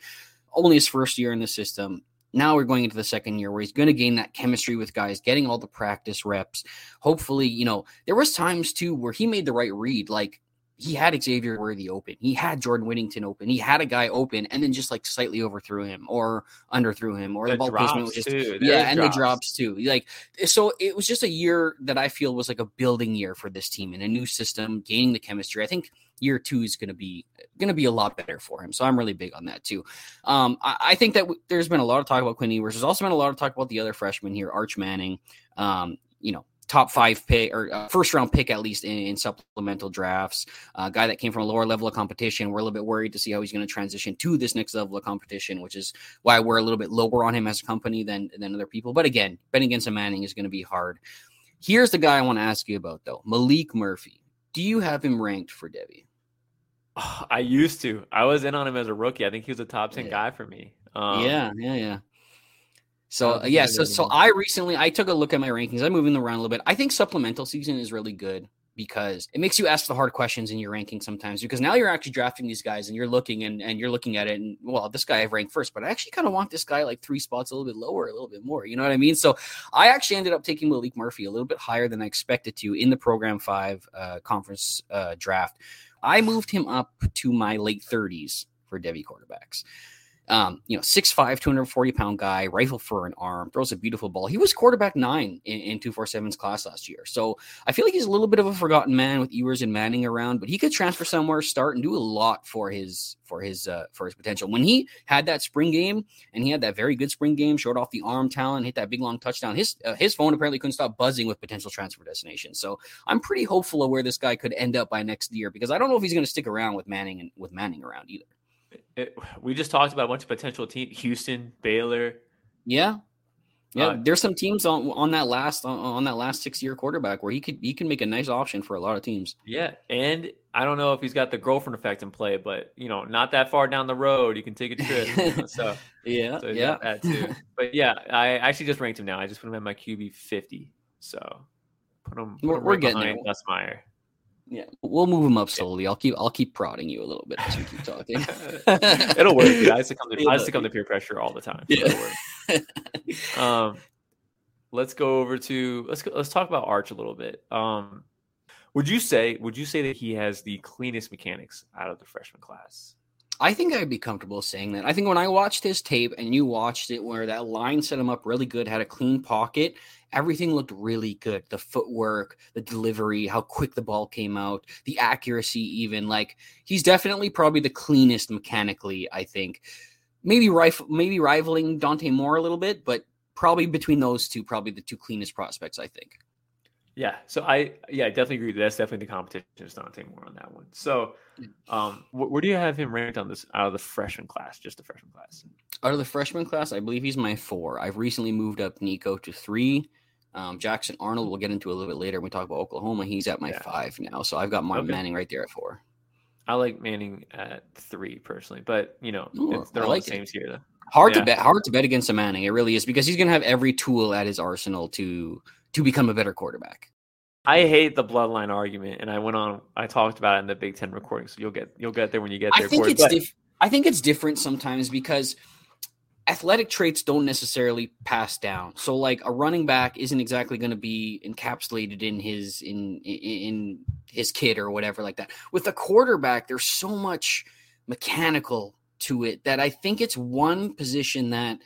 Only his first year in the system. Now we're going into the second year where he's going to gain that chemistry with guys, getting all the practice reps. Hopefully, you know, there was times too where he made the right read. Like he had Xavier Worthy open, he had Jordan Whittington open, he had a guy open, and then just like slightly overthrew him or underthrew him, or the, the ball placement was just too. yeah, and drops. the drops too. Like so, it was just a year that I feel was like a building year for this team in a new system, gaining the chemistry. I think year two is going to be going to be a lot better for him. So I'm really big on that too. Um, I, I, think that w- there's been a lot of talk about Quinn Ewers. There's also been a lot of talk about the other freshman here, Arch Manning. Um, you know, top five pick or uh, first round pick at least in, in supplemental drafts. A uh, guy that came from a lower level of competition. We're a little bit worried to see how he's going to transition to this next level of competition, which is why we're a little bit lower on him as a company than than other people. But again, betting against a Manning is going to be hard. Here's the guy I want to ask you about though, Maalik Murphy. Do you have him ranked for Devy? I used to. I was in on him as a rookie. I think he was a top ten yeah. guy for me. Um, yeah, yeah, yeah. So uh, yeah, so so I recently I took a look at my rankings. I'm moving them around a little bit. I think supplemental season is really good because it makes you ask the hard questions in your ranking sometimes because now you're actually drafting these guys and you're looking and, and you're looking at it and well this guy I've ranked first but I actually kind of want this guy like three spots a little bit lower a little bit more you know what I mean so I actually ended up taking Maalik Murphy a little bit higher than I expected to in the program five uh, conference uh, draft I moved him up to my late 30s for Devy quarterbacks um, you know, 6'5, 240 pound guy, rifle for an arm, throws a beautiful ball. He was quarterback nine in, in 247's class last year. So I feel like he's a little bit of a forgotten man with Ewers and Manning around, but he could transfer somewhere, start, and do a lot for his for his uh, for his potential. When he had that spring game and he had that very good spring game, showed off the arm talent, hit that big long touchdown. His uh, his phone apparently couldn't stop buzzing with potential transfer destinations. So I'm pretty hopeful of where this guy could end up by next year because I don't know if he's going to stick around with Manning and with Manning around either it, we just talked about a bunch of potential teams: Houston, Baylor. Yeah, yeah. Uh, there's some teams on on that last on, on that last six year quarterback where he could he can make a nice option for a lot of teams. Yeah, and I don't know if he's got the girlfriend effect in play, but you know, not that far down the road, you can take a trip. You know, so yeah, so yeah, that too. But yeah, I actually just ranked him now. I just put him at my QB fifty. So put him. Put we're, him right we're getting there. Meyer. Yeah, we'll move him up slowly. I'll keep I'll keep prodding you a little bit as we keep talking. It'll work. Dude. I succumb to I succumb to peer pressure all the time. Yeah. um, let's go over to let's go, let's talk about Arch a little bit. Um, would you say would you say that he has the cleanest mechanics out of the freshman class? I think I'd be comfortable saying that. I think when I watched his tape and you watched it where that line set him up really good, had a clean pocket, everything looked really good. The footwork, the delivery, how quick the ball came out, the accuracy, even like he's definitely probably the cleanest mechanically. I think maybe rif- maybe rivaling Dante Moore a little bit, but probably between those two, probably the two cleanest prospects. I think. Yeah, so I yeah I definitely agree. That's definitely the competition is Dante Moore on that one. So, um, wh- where do you have him ranked on this out of the freshman class? Just the freshman class. Out of the freshman class, I believe he's my four. I've recently moved up Nico to three. Um, Jackson Arnold, we'll get into a little bit later when we talk about Oklahoma. He's at my yeah. five now, so I've got my okay. Manning right there at four. I like Manning at three personally, but you know Ooh, they're I all the same here. Though. Hard yeah. to bet. Hard to bet against a Manning. It really is because he's going to have every tool at his arsenal to to become a better quarterback. I hate the bloodline argument, and I went on. I talked about it in the Big Ten recording, so you'll get you'll get there when you get there. I think it's I think it's different sometimes because athletic traits don't necessarily pass down. So like a running back isn't exactly going to be encapsulated in his in in his kid or whatever like that. With a quarterback there's so much mechanical to it that I think it's one position that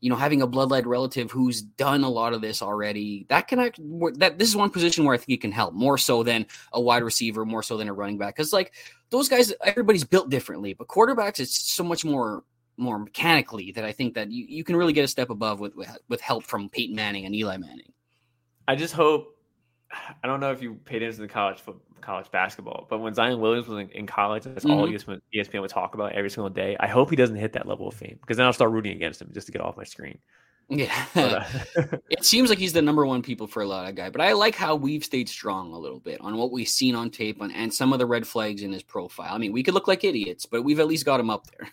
you know having a bloodline relative who's done a lot of this already that can act that this is one position where I think it can help more so than a wide receiver more so than a running back cuz like those guys everybody's built differently but quarterbacks it's so much more more mechanically that I think that you, you can really get a step above with, with, with help from Peyton Manning and Eli Manning. I just hope I don't know if you paid attention to college college basketball, but when Zion Williams was in, in college, that's mm-hmm. all ESPN, ESPN would talk about every single day. I hope he doesn't hit that level of fame because then I'll start rooting against him just to get off my screen. Yeah, but, uh, it seems like he's the number one people for a lot of guy. But I like how we've stayed strong a little bit on what we've seen on tape on, and some of the red flags in his profile. I mean, we could look like idiots, but we've at least got him up there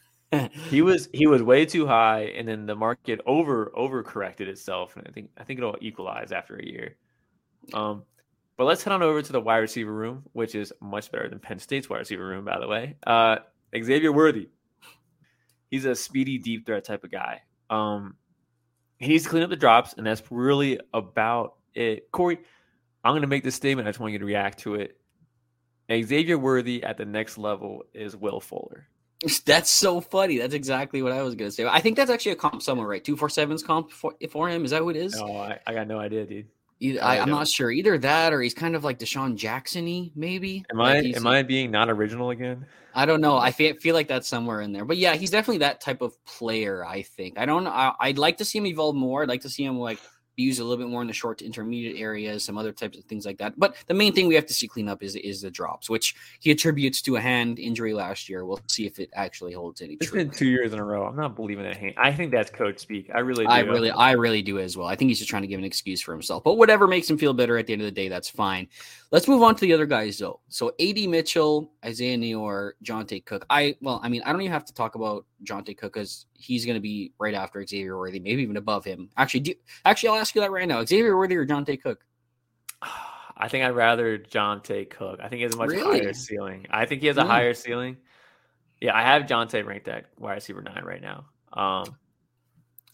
he was he was way too high, and then the market over over corrected itself, and I think I think it'll equalize after a year. Um, but let's head on over to the wide receiver room, which is much better than Penn State's wide receiver room, by the way. Uh, Xavier Worthy, he's a speedy deep threat type of guy. Um, he needs to clean up the drops, and that's really about it. Corey, I'm going to make this statement. I just want you to react to it. Xavier Worthy at the next level is Will Fuller. That's so funny. That's exactly what I was gonna say. I think that's actually a comp somewhere, right? Two four sevens comp for, for him. Is that what it is? No, I, I got no idea, dude. Either, I, am not sure. Either that or he's kind of like DeSean Jacksony, maybe. Am I am I being not original again? I don't know. I feel, feel like that's somewhere in there. But yeah, he's definitely that type of player. I think. I don't. I, I'd like to see him evolve more. I'd like to see him like use a little bit more in the short to intermediate areas, some other types of things like that. But the main thing we have to see clean up is is the drops, which he attributes to a hand injury last year. We'll see if it actually holds any. It's true. been two years in a row. I'm not believing that hand. I think that's coach speak. I really, do. I really, I really do as well. I think he's just trying to give an excuse for himself. But whatever makes him feel better at the end of the day, that's fine. Let's move on to the other guys though. So AD Mitchell, Isaiah Neyor, Johntay Cook. I well, I mean, I don't even have to talk about Johntay Cook because he's going to be right after Xavier Worthy, maybe even above him. Actually, do, actually, I'll ask you that right now: Xavier Worthy or Johntay Cook? I think I'd rather Johntay Cook. I think he has a much really? higher ceiling. I think he has a mm. higher ceiling. Yeah, I have Johntay ranked at wide receiver nine right now. Um,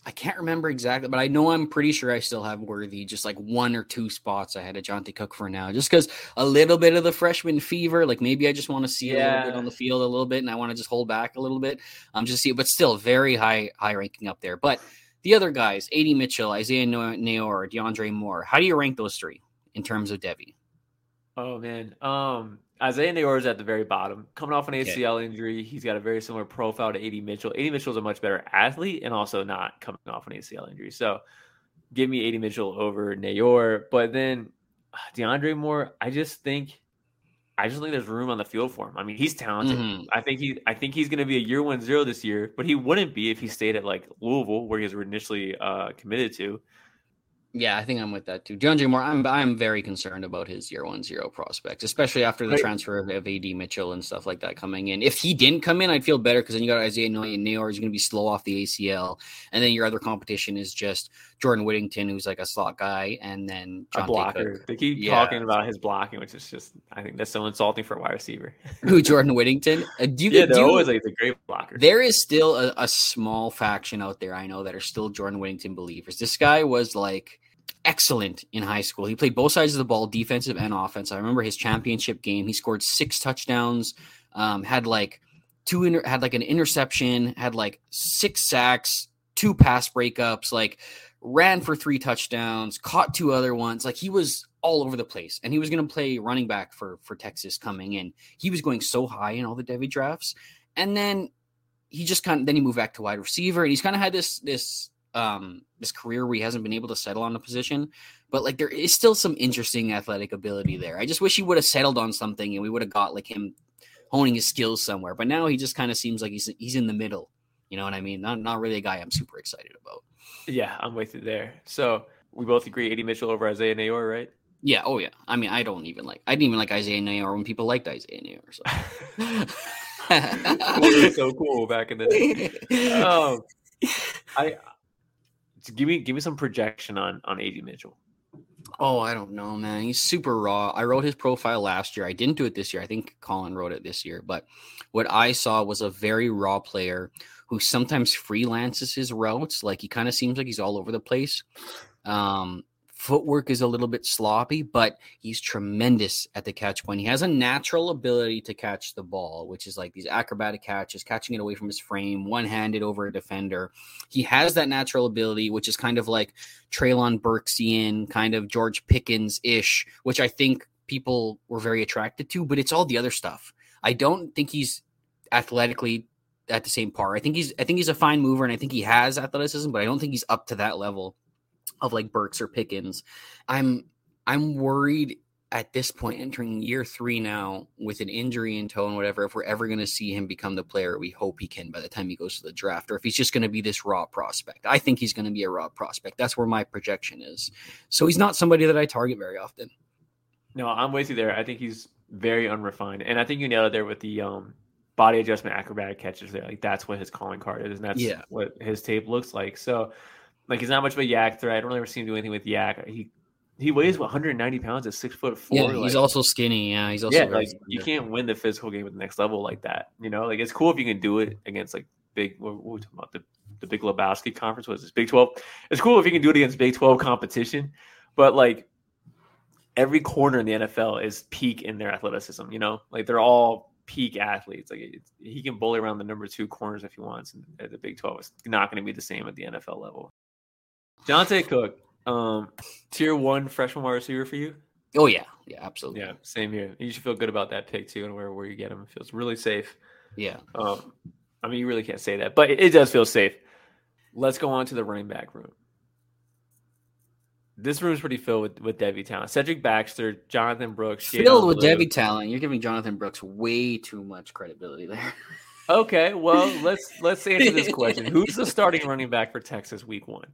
I can't remember exactly, but I know I'm pretty sure I still have Worthy just like one or two spots ahead of Johntay Cook for now, just because a little bit of the freshman fever. Like maybe I just want to see yeah. a little bit on the field a little bit, and I want to just hold back a little bit. I'm um, just see, but still very high high ranking up there. But the other guys, AD Mitchell, Isaiah Neyor, DeAndre Moore. How do you rank those three in terms of Devy? Oh man, um, Isaiah Neyor is at the very bottom, coming off an ACL okay. injury. He's got a very similar profile to AD Mitchell. AD Mitchell is a much better athlete and also not coming off an ACL injury. So give me AD Mitchell over Neyor. But then DeAndre Moore, I just think I just think there's room on the field for him. I mean, he's talented. Mm-hmm. I think he I think he's gonna be a year one zero this year, but he wouldn't be if he stayed at like Louisville, where he was initially uh, committed to. Yeah, I think I'm with that too. DeAndre Moore, I'm I'm very concerned about his year one zero prospects, especially after the right. transfer of, of, AD Mitchell and stuff like that coming in. If he didn't come in, I'd feel better because then you got Isaiah Neyor is going to be slow off the ACL, and then your other competition is just Jordan Whittington, who's like a slot guy, and then John a blocker. They keep yeah. talking about his blocking, which is just I think that's so insulting for a wide receiver. Who Jordan Whittington? Uh, do you, yeah, they're you, always like the great blocker. There is still a, a small faction out there I know that are still Jordan Whittington believers. This guy was like excellent in high school. He played both sides of the ball, defensive and offense. I remember his championship game. He scored six touchdowns, um, had like two inter- had like an interception, had like six sacks, two pass breakups, like ran for three touchdowns, caught two other ones. Like he was all over the place, and he was going to play running back for for Texas coming in. He was going so high in all the Devy drafts, and then he just kind of then he moved back to wide receiver, and he's kind of had this this um this career where he hasn't been able to settle on a position but like there is still some interesting athletic ability there i just wish he would have settled on something and we would have got like him honing his skills somewhere but now he just kind of seems like he's he's in the middle you know what i mean not not really a guy i'm super excited about yeah i'm with you there so we both agree AD Mitchell over Isaiah Neyor, right? Yeah. Oh, yeah. I mean, I don't even like. I didn't even like Isaiah Neyor when people liked Isaiah Neyor. So. so cool back in the day. Um, I give me give me some projection on on AD Mitchell. Oh, I don't know, man. He's super raw. I wrote his profile last year. I didn't do it this year. I think Colin wrote it this year. But what I saw was a very raw player who sometimes freelances his routes. Like he kind of seems like he's all over the place. Um, footwork is a little bit sloppy, but he's tremendous at the catch point. He has a natural ability to catch the ball, which is like these acrobatic catches, catching it away from his frame, one handed over a defender. He has that natural ability, which is kind of like Treylon Burksian, kind of George Pickens ish, which I think people were very attracted to, but it's all the other stuff. I don't think he's athletically at the same par. I think he's I think he's a fine mover and I think he has athleticism, but I don't think he's up to that level of like Burks or Pickens. I'm I'm worried at this point entering year three now with an injury in tow and whatever, if we're ever going to see him become the player we hope he can by the time he goes to the draft, or if he's just going to be this raw prospect. I think he's going to be a raw prospect. That's where my projection is. So he's not somebody that I target very often. No, I'm with you there. I think he's very unrefined. And I think you nailed it there with the um, body adjustment acrobatic catches there. Like that's what his calling card is, and that's yeah. what his tape looks like. So like he's not much of a YAC threat. I don't ever see him do anything with YAC. He he weighs 190 pounds at six foot four. Yeah, like, he's also skinny. Yeah, he's also yeah. Like you can't win the physical game at the next level like that. You know, like it's cool if you can do it against like big. What, what we talking about the the Big Lebowski conference was this Big 12. It's cool if you can do it against Big 12 competition, but like every corner in the NFL is peak in their athleticism. You know, like they're all peak athletes. Like he can bully around the number two corners if he wants. And the Big 12, is not going to be the same at the NFL level. Johntay Cook, um, tier one freshman wide receiver for you? Oh yeah, yeah, absolutely. Yeah, same here. You should feel good about that pick too, and where where you get him. It feels really safe. Yeah. Um, I mean, you really can't say that, but it, it does feel safe. Let's go on to the running back room. this room is pretty filled with, with Devy talent. Cedric Baxter, Jonathan Brooks. Filled with Devy talent. You're giving Jonathan Brooks way too much credibility there. okay, well let's let's answer this question. Who's the starting running back for Texas week one?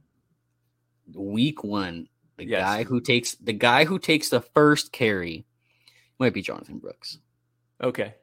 Week one. The yes. guy who takes the guy who takes the first carry might be Jonathan Brooks. Okay.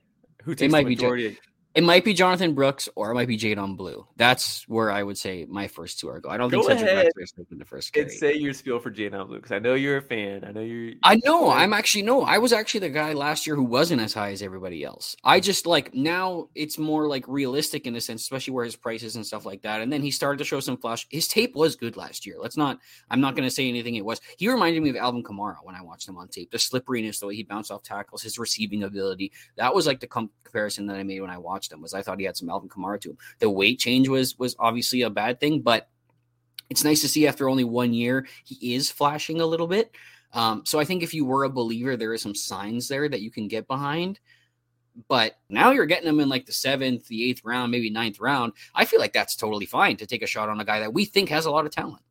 Who takes it might the majority? Be, it might be Jonathan Brooks or it might be Jaydon Blue. That's where I would say my first two are go. I don't go think Cedric is taking the first. Carry. And say your spiel for Jaydon Blue because I know you're a fan. I know you're. I know. I'm actually no. I was actually the guy last year who wasn't as high as everybody else. I just like now it's more like realistic in a sense, especially where his prices and stuff like that. And then he started to show some flash. His tape was good last year. Let's not. I'm not going to say anything. It was. He reminded me of Alvin Kamara when I watched him on tape. The slipperiness, the way he bounced off tackles, his receiving ability. That was like the com- comparison that I made when I watched him. Was I thought he had some Alvin Kamara to him. The weight change was was obviously a bad thing, but it's nice to see after only one year he is flashing a little bit. Um, so I think if you were a believer, there are some signs there that you can get behind. But now you're getting them in like the seventh, the eighth round, maybe ninth round. I feel like that's totally fine to take a shot on a guy that we think has a lot of talent.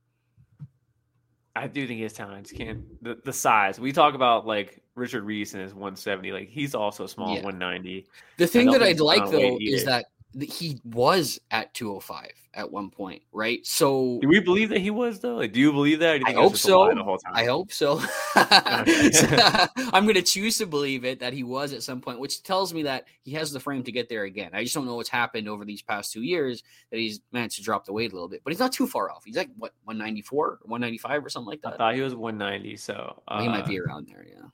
I do think his talent can the, the size. We talk about like Richard Reese and his 170. Like he's also small, yeah. 190. The thing that I'd like though is that he was at 205 at one point, right? So do we believe that he was though? Like, do you believe that? I hope so. I hope so. I'm going to choose to believe it that he was at some point, which tells me that he has the frame to get there again. I just don't know what's happened over these past two years that he's managed to drop the weight a little bit, but he's not too far off. He's like what 194 or 195 or something like that. I thought he was 190, so uh, well, he might be around there. Yeah.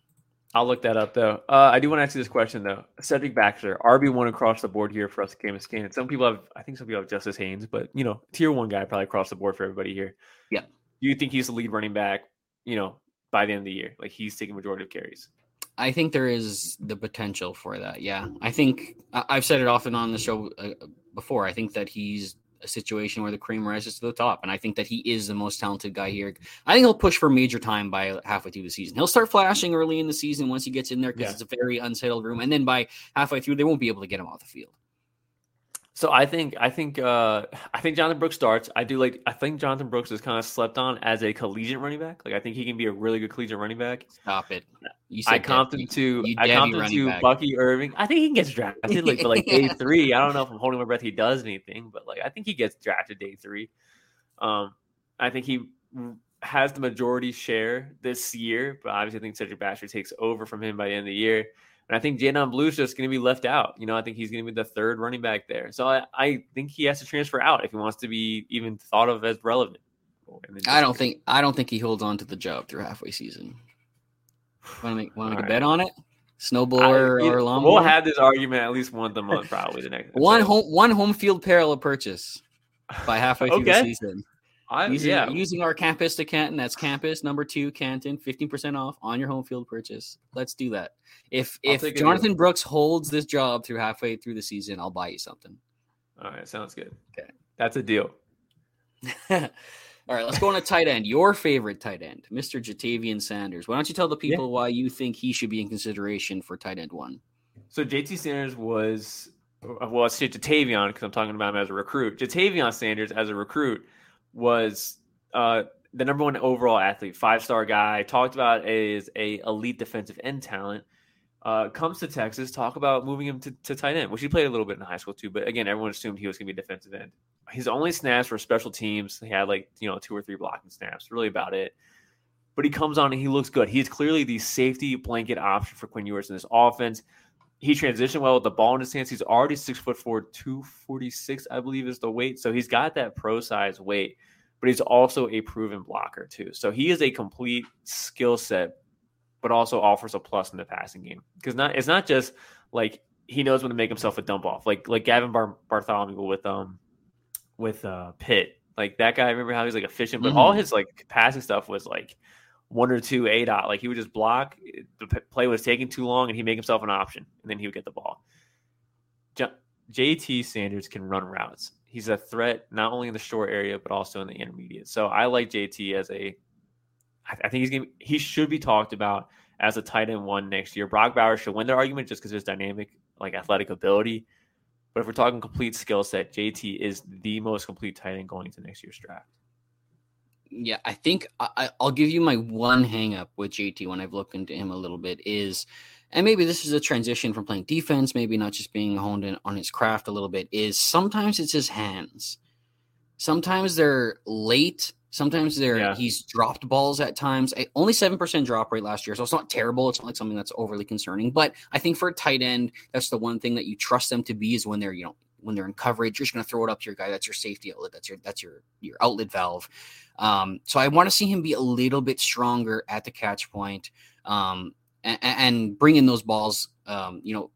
I'll look that up though. Uh, I do want to ask you this question though. Cedric Baxter, RB one across the board here for us, Game of Scan. Some people have, I think some people have Justice Haynes, but you know, tier one guy probably across the board for everybody here. Yeah. Do you think he's the lead running back? You know, by the end of the year, like he's taking majority of carries. I think there is the potential for that. Yeah, I think I've said it often on the show uh, before. I think that he's a situation where the cream rises to the top. And I think that he is the most talented guy here. I think he'll push for major time by halfway through the season. He'll start flashing early in the season once he gets in there because yeah. it's a very unsettled room. And then by halfway through, they won't be able to get him off the field. So I think I think uh, I think Jonathan Brooks starts. I do like I think Jonathan Brooks is kind of slept on as a collegiate running back. Like I think he can be a really good collegiate running back. Stop it. You said I comped him to I comped him to back. Bucky Irving. I think he gets drafted like for like day three. I don't know if I'm holding my breath he does anything, but like I think he gets drafted day three. Um, I think he has the majority share this year, but obviously I think Cedric Baxter takes over from him by the end of the year. And I think Jaydon Blue's just going to be left out. You know, I think he's going to be the third running back there. So I, I think he has to transfer out if he wants to be even thought of as relevant. I don't think I don't think he holds on to the job through halfway season. Want to make want to make a bet on it? Snowblower I, or lawnmower? We'll have this argument at least once a month, probably the next. one home one home field apparel purchase by halfway through okay. the season. I, using, yeah. using our campus to Canton. That's campus number two, Canton, fifteen percent off on your home field purchase. Let's do that. If I'll if Jonathan Brooks holds this job through halfway through the season, I'll buy you something. All right, sounds good. Okay, that's a deal. All right, let's go on a tight end. Your favorite tight end, Mr. Ja'Tavion Sanders. Why don't you tell the people yeah. why you think he should be in consideration for tight end one? So JT Sanders was well, let's say Ja'Tavion because I'm talking about him as a recruit. Ja'Tavion Sanders as a recruit was uh, the number one overall athlete, five star guy. Talked about as a elite defensive end talent. Uh, comes to Texas. Talk about moving him to, to tight end, which he played a little bit in high school too. But again, everyone assumed he was going to be defensive end. His only snaps were special teams. He had like you know two or three blocking snaps. Really about it. But he comes on and he looks good. He is clearly the safety blanket option for Quinn Ewers in this offense. He transitioned well with the ball in his hands. He's already six foot four, two forty six, I believe, is the weight. So he's got that pro size weight but he's also a proven blocker too. So he is a complete skill set, but also offers a plus in the passing game because not it's not just like he knows when to make himself a dump off, like like Gavin Bar- Bartholomew with um with uh Pitt. Like that guy, remember how he's like efficient, but mm-hmm. all his like passing stuff was like one or two A dot. Like he would just block, the play was taking too long, and he make himself an option, and then he would get the ball. J- JT Sanders can run routes he's a threat not only in the short area but also in the intermediate. So I like JT as a. I think he's gonna. He should be talked about as a tight end one next year. Brock Bowers should win the argument just because his dynamic, like athletic ability. But if we're talking complete skill set, JT is the most complete tight end going into next year's draft. Yeah, I think I, will give you my one hangup with JT when I've looked into him a little bit is, and maybe this is a transition from playing defense, maybe not just being honed in on his craft a little bit, is sometimes it's his hands. Sometimes they're late. Sometimes they're yeah. he's dropped balls at times. Only seven percent drop rate last year, so it's not terrible. It's not like something that's overly concerning. But I think for a tight end, that's the one thing that you trust them to be is when they're you know when they're in coverage, you're just going to throw it up to your guy. That's your safety outlet. That's your that's your your outlet valve. Um, so I want to see him be a little bit stronger at the catch point, um, and, and bring in those balls. Um, you know,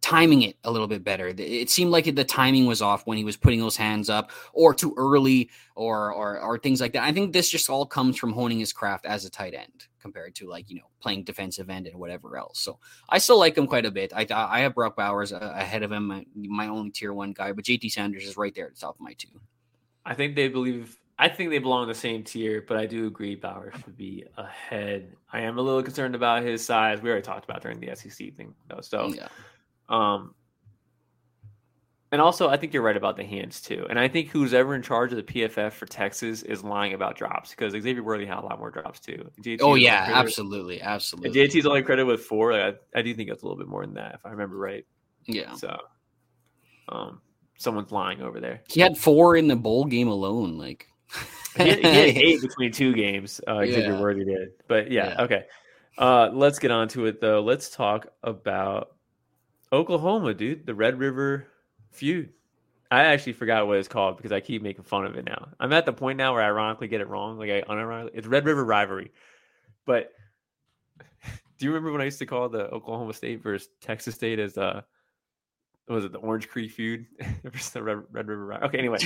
timing it a little bit better. It seemed like the timing was off when he was putting those hands up, or too early, or or or things like that. I think this just all comes from honing his craft as a tight end compared to like you know playing defensive end and whatever else. So I still like him quite a bit. I I have Brock Bowers ahead of him, my, my only tier one guy, but JT Sanders is right there at the top of my two. I think they believe. I think they belong in the same tier, but I do agree Bowers should be ahead. I am a little concerned about his size. We already talked about during the SEC thing, though. So, yeah. um, and also, I think you're right about the hands too. And I think who's ever in charge of the PFF for Texas is lying about drops because Xavier Worthy had a lot more drops too. Oh yeah, absolutely, absolutely. JT's only credited with four. Like, I, I, do think it's a little bit more than that if I remember right. Yeah. So, um, someone's lying over there. He had four in the bowl game alone. Like he, had, he had eight between two games. Uh, Xavier yeah. Worthy did, but yeah, yeah. okay. Uh, let's get on to it though. Let's talk about Oklahoma, dude. The Red River feud. I actually forgot what it's called because I keep making fun of it now. I'm at the point now where I ironically get it wrong. Like I unironically, it's Red River rivalry. But do you remember when I used to call the Oklahoma State versus Texas State as uh was it the Orange Creek feud versus the Red, Red River rivalry? Okay, anyway.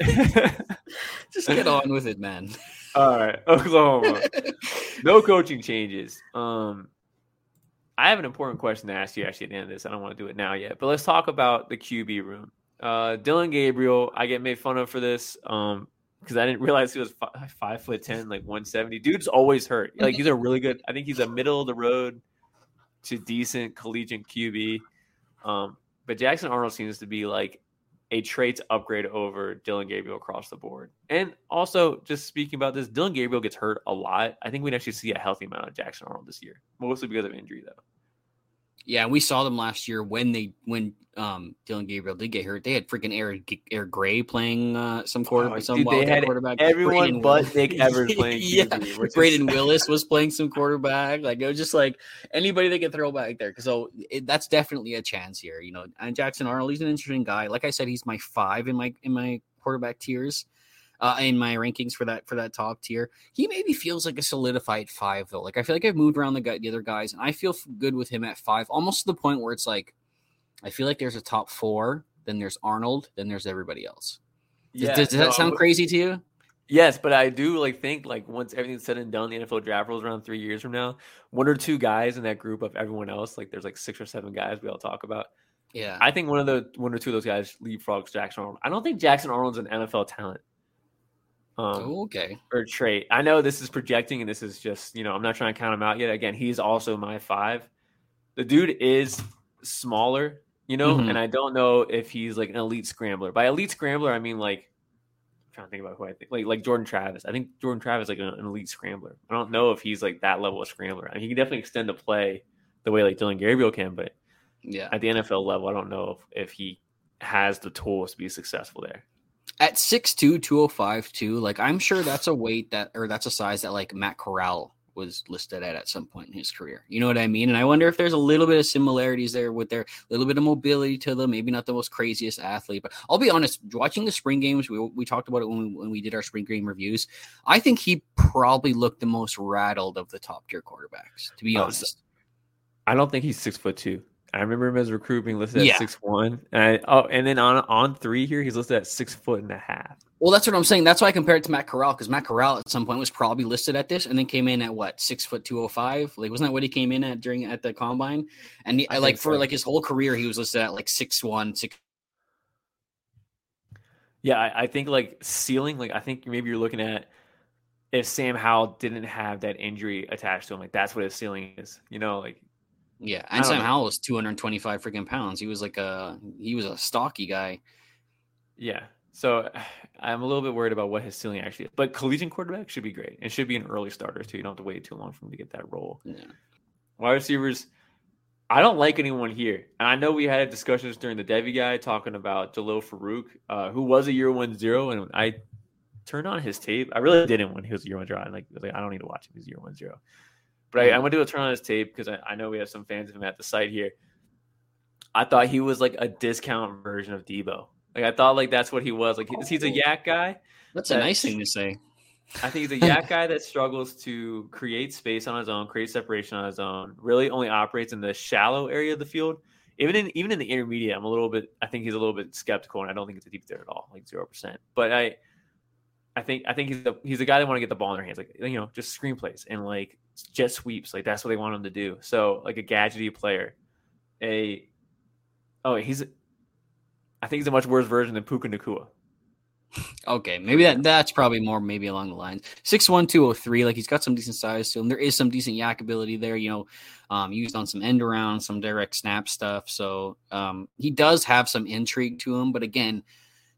Just get on with it, man. All right, Oklahoma. no coaching changes. Um I have an important question to ask you actually at the end of this. I don't want to do it now yet, but let's talk about the QB room. Uh, Dillon Gabriel, I get made fun of for this um, because I didn't realize he was five, five foot ten, like one seventy. Dude's always hurt. Like he's a really good. I think he's a middle of the road to decent collegiate QB. Um, but Jackson Arnold seems to be like a traits upgrade over Dillon Gabriel across the board. And also, just speaking about this, Dillon Gabriel gets hurt a lot. I think we'd actually see a healthy amount of Jackson Arnold this year, mostly because of injury, though. Yeah, we saw them last year when they when um Dillon Gabriel did get hurt. They had freaking Eric Eric Gray playing uh, some quarterback, oh, some dude, they had quarterback. Everyone Brayden but Nick Evers playing. yeah, QB, Brayden is... Willis was playing some quarterback. Like it was just like anybody they could throw back there. So it, that's definitely a chance here. You know, and Jackson Arnold, he's an interesting guy. Like I said, he's my five in my in my quarterback tiers uh, in my rankings for that for that top tier. He maybe feels like a solidified five though. Like I feel like I've moved around the the other guys, and I feel good with him at five, almost to the point where it's like I feel like there's a top four, then there's Arnold, then there's everybody else. Yeah, does, does that sound crazy to you? Yes, but I do like think like once everything's said and done, the NFL draft rolls around three years from now, one or two guys in that group of everyone else, like there's like six or seven guys we all talk about. Yeah, I think one of the one or two of those guys leapfrogs Jackson Arnold. I don't think Jackson Arnold's an NFL talent. Um, oh, okay. Or trait. I know this is projecting, and this is just you know I'm not trying to count him out yet. Again, he's also my five. The dude is smaller, you know, mm-hmm. and I don't know if he's like an elite scrambler. By elite scrambler, I mean like I'm trying to think about who I think like like Jordan Travis. I think Jordan Travis is like an, an elite scrambler. I don't know if he's like that level of scrambler. I mean, he can definitely extend the play the way like Dillon Gabriel can, but yeah, at the NFL level, I don't know if, if he has the tools to be successful there at 6'2, 205 too, like I'm sure that's a weight that or that's a size that like Matt Corral was listed at at some point in his career. You know what I mean? And I wonder if there's a little bit of similarities there with their little bit of mobility to them. Maybe not the most craziest athlete, but I'll be honest. Watching the spring games, we, we talked about it when we, when we did our spring game reviews. I think he probably looked the most rattled of the top tier quarterbacks. To be oh, honest, I don't think he's six foot two. I remember him as recruit being listed yeah. at six one. And oh, and then on on three here, he's listed at six foot and a half. Well, that's what I'm saying. That's why I compared it to Matt Corral because Matt Corral at some point was probably listed at this, and then came in at what six foot two oh five. Like, wasn't that what he came in at during at the combine? And he, like for so. like his whole career, he was listed at like six one six. Yeah, I, I think like ceiling. Like I think maybe you're looking at if Sam Howell didn't have that injury attached to him, like that's what his ceiling is. You know, like yeah, and Sam Howell was 225 freaking pounds. He was like a he was a stocky guy. Yeah, So I'm a little bit worried about what his ceiling actually is. But collegiate quarterback should be great. It should be an early starter too. You don't have to wait too long for him to get that role. Yeah. Wide receivers, I don't like anyone here. And I know we had discussions during the Devy guy talking about Jalil Farooq, uh, who was a year one zero, and I turned on his tape. I really didn't when he was a year one zero. I like, like I don't need to watch him. He's year one zero. But I, mm. went to do a turn on his tape because I, I know we have some fans of him at the site here. I thought he was like a discount version of Deebo. Like I thought like that's what he was. Like he's a oh. YAC guy. That's a nice thing to say. I think he's a YAC guy that struggles to create space on his own, create separation on his own. Really, only operates in the shallow area of the field. Even in even in the intermediate, I'm a little bit. I think he's a little bit skeptical, and I don't think it's a deep there at all, like zero percent. But I, I think I think he's a he's a guy that want to get the ball in their hands, like you know, just screenplays and like jet sweeps, like that's what they want him to do. So like a gadgety player, a oh he's I think he's a much worse version than Puka Nacua. Okay, maybe that that's probably more maybe along the lines six one two oh three. Like he's got some decent size to him. There is some decent YAC ability there. You know, um, used on some end around, some direct snap stuff. So um, he does have some intrigue to him. But again,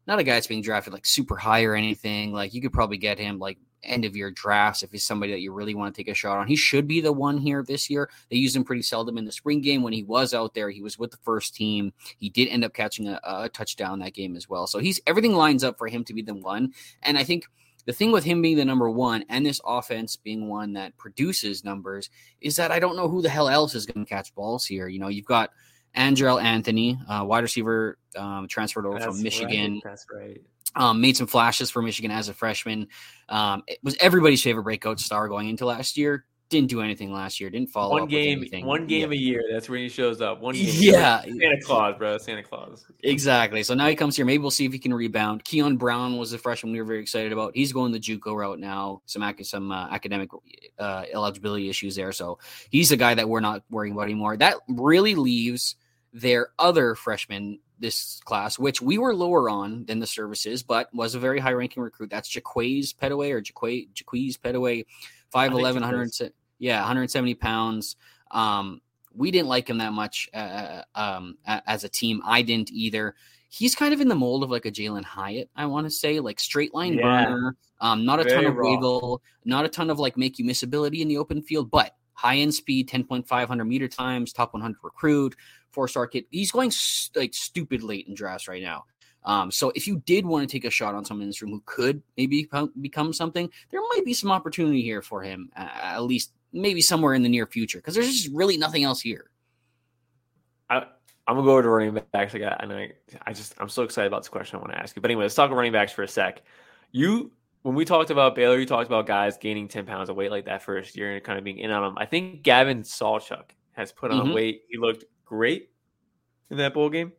not a guy that's being drafted like super high or anything. Like you could probably get him like end of your drafts if he's somebody that you really want to take a shot on. He should be the one here this year. They used him pretty seldom in the spring game when he was out there. He was with the first team. He did end up catching a, a touchdown that game as well. So he's everything lines up for him to be the one. And I think the thing with him being the number one and this offense being one that produces numbers is that I don't know who the hell else is going to catch balls here. You know, you've got Andrel Anthony, uh, wide receiver, um, transferred over That's from Michigan. Right. That's right. Um, made some flashes for Michigan as a freshman. Um, it was everybody's favorite breakout star going into last year. Didn't do anything last year. Didn't follow one game, one game yeah. a year. That's when he shows up. One game. Yeah, Santa Claus, bro. Santa Claus. Exactly. So now he comes here. Maybe we'll see if he can rebound. Keon Brown was the freshman we were very excited about. He's going the JUCO route now. Some some uh, academic uh, eligibility issues there. So he's a guy that we're not worrying about anymore. That really leaves their other freshman this class, which we were lower on than the services, but was a very high ranking recruit. That's Jaquaize Pettaway or Jaquaize, Jaquaize Pettaway, 5'11, 100, yeah, 170 pounds. Um, we didn't like him that much uh, uh um, as a team. I didn't either. He's kind of in the mold of like a Jalin Hyatt, I want to say, like straight line yeah. burner, um, not a very ton of raw. wiggle, not a ton of like make you miss ability in the open field, but high end speed, 10.500 meter times, top 100 recruit, four star kid. He's going st- like stupid late in drafts right now. Um, so if you did want to take a shot on someone in this room who could maybe become something, there might be some opportunity here for him, uh, at least maybe somewhere in the near future, because there's just really nothing else here. I, I'm gonna go over to running backs. I got, and I, I just, I'm so excited about this question I want to ask you. But anyway, let's talk running backs for a sec. You, when we talked about Baylor, you talked about guys gaining 10 pounds of weight like that first year and kind of being in on them. I think Gavin Sawchuk has put on mm-hmm. weight. He looked great in that bowl game.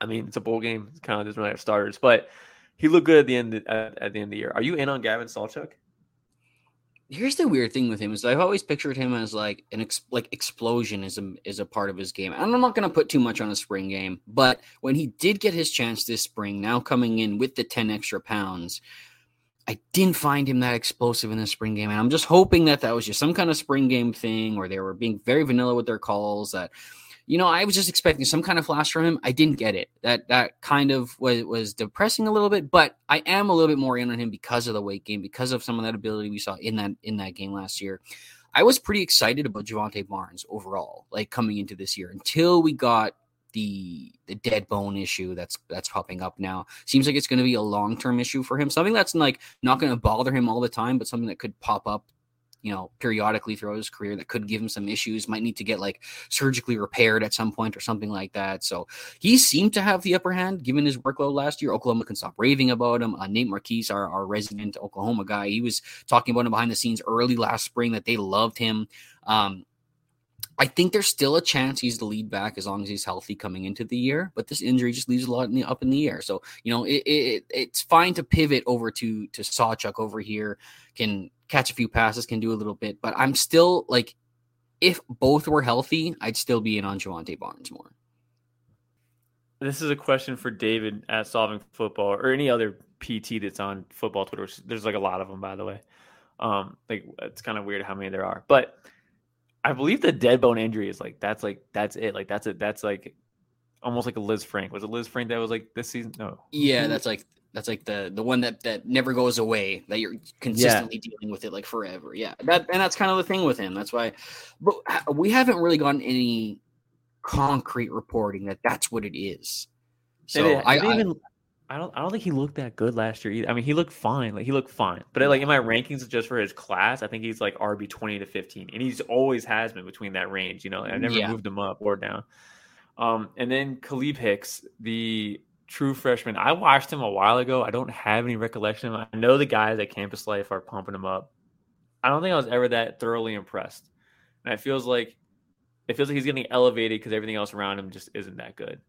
I mean, it's a bowl game. It kind of doesn't really have starters, but he looked good at the end at, at the end of the year. Are you in on Gavin Sawchuk? Here's the weird thing with him is I've always pictured him as like an ex- like explosion is a is a part of his game. And I'm not going to put too much on a spring game, but when he did get his chance this spring, now coming in with the 10 extra pounds, I didn't find him that explosive in the spring game. And I'm just hoping that that was just some kind of spring game thing or they were being very vanilla with their calls that you know, I was just expecting some kind of flash from him. I didn't get it. That that kind of was was depressing a little bit, but I am a little bit more in on him because of the weight game, because of some of that ability we saw in that in that game last year. I was pretty excited about Jovantae Barnes overall, like coming into this year until we got the the dead bone issue that's that's popping up now. Seems like it's going to be a long term issue for him. Something that's like not going to bother him all the time, but something that could pop up you know, periodically throughout his career that could give him some issues, might need to get like surgically repaired at some point or something like that. So he seemed to have the upper hand given his workload last year. Oklahoma can stop raving about him. Uh, Nate Marquise, our, our resident Oklahoma guy, he was talking about him behind the scenes early last spring that they loved him. Um, I think there's still a chance he's the lead back as long as he's healthy coming into the year, but this injury just leaves a lot in the, up in the air. So you know it, it, it's fine to pivot over to to Sawchuk over here, can catch a few passes, can do a little bit, but I'm still like, if both were healthy, I'd still be in on Jovantae Barnes more. This is a question for David at Solving Football or any other PT that's on football Twitter. There's like a lot of them, by the way. Um, like it's kind of weird how many there are, but I believe the dead bone injury is like that's like that's it. Like that's it. That's like almost like a Lisfranc. Was it Lisfranc that was like this season? No. Yeah, that's like That's like the the one that that never goes away. That you're consistently yeah. dealing with it like forever. Yeah, that and that's kind of the thing with him. That's why, but we haven't really gotten any concrete reporting that that's what it is. So it, I, I, even I don't I don't think he looked that good last year either. I mean, he looked fine. Like he looked fine. But like in my rankings just for his class, I think he's like RB 20 to 15. And he's always has been between that range, you know. I never yeah. moved him up or down. Um and then Kalib Hicks, the true freshman. I watched him a while ago. I don't have any recollection of him. I know the guys at Campus Life are pumping him up. I don't think I was ever that thoroughly impressed. And it feels like it feels like he's getting elevated because everything else around him just isn't that good.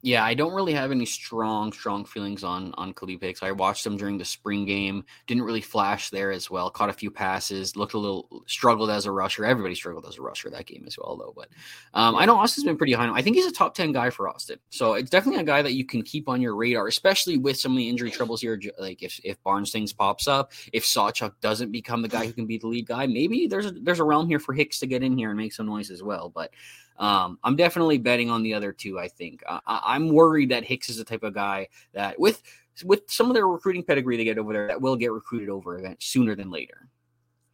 Yeah, I don't really have any strong, strong feelings on on Kalib Hicks. I watched him during the spring game. Didn't really flash there as well. Caught a few passes. Looked a little struggled as a rusher. Everybody struggled as a rusher that game as well, though. But um, I know Austin's been pretty high. I think he's a top ten guy for Austin. So it's definitely a guy that you can keep on your radar, especially with some of the injury troubles here. Like if if Barnes things pops up, if Sawchuk doesn't become the guy who can be the lead guy, maybe there's a, there's a realm here for Hicks to get in here and make some noise as well. But um, I'm definitely betting on the other two. I think I, am worried that Hicks is the type of guy that with with some of their recruiting pedigree they get over there that will get recruited over event sooner than later.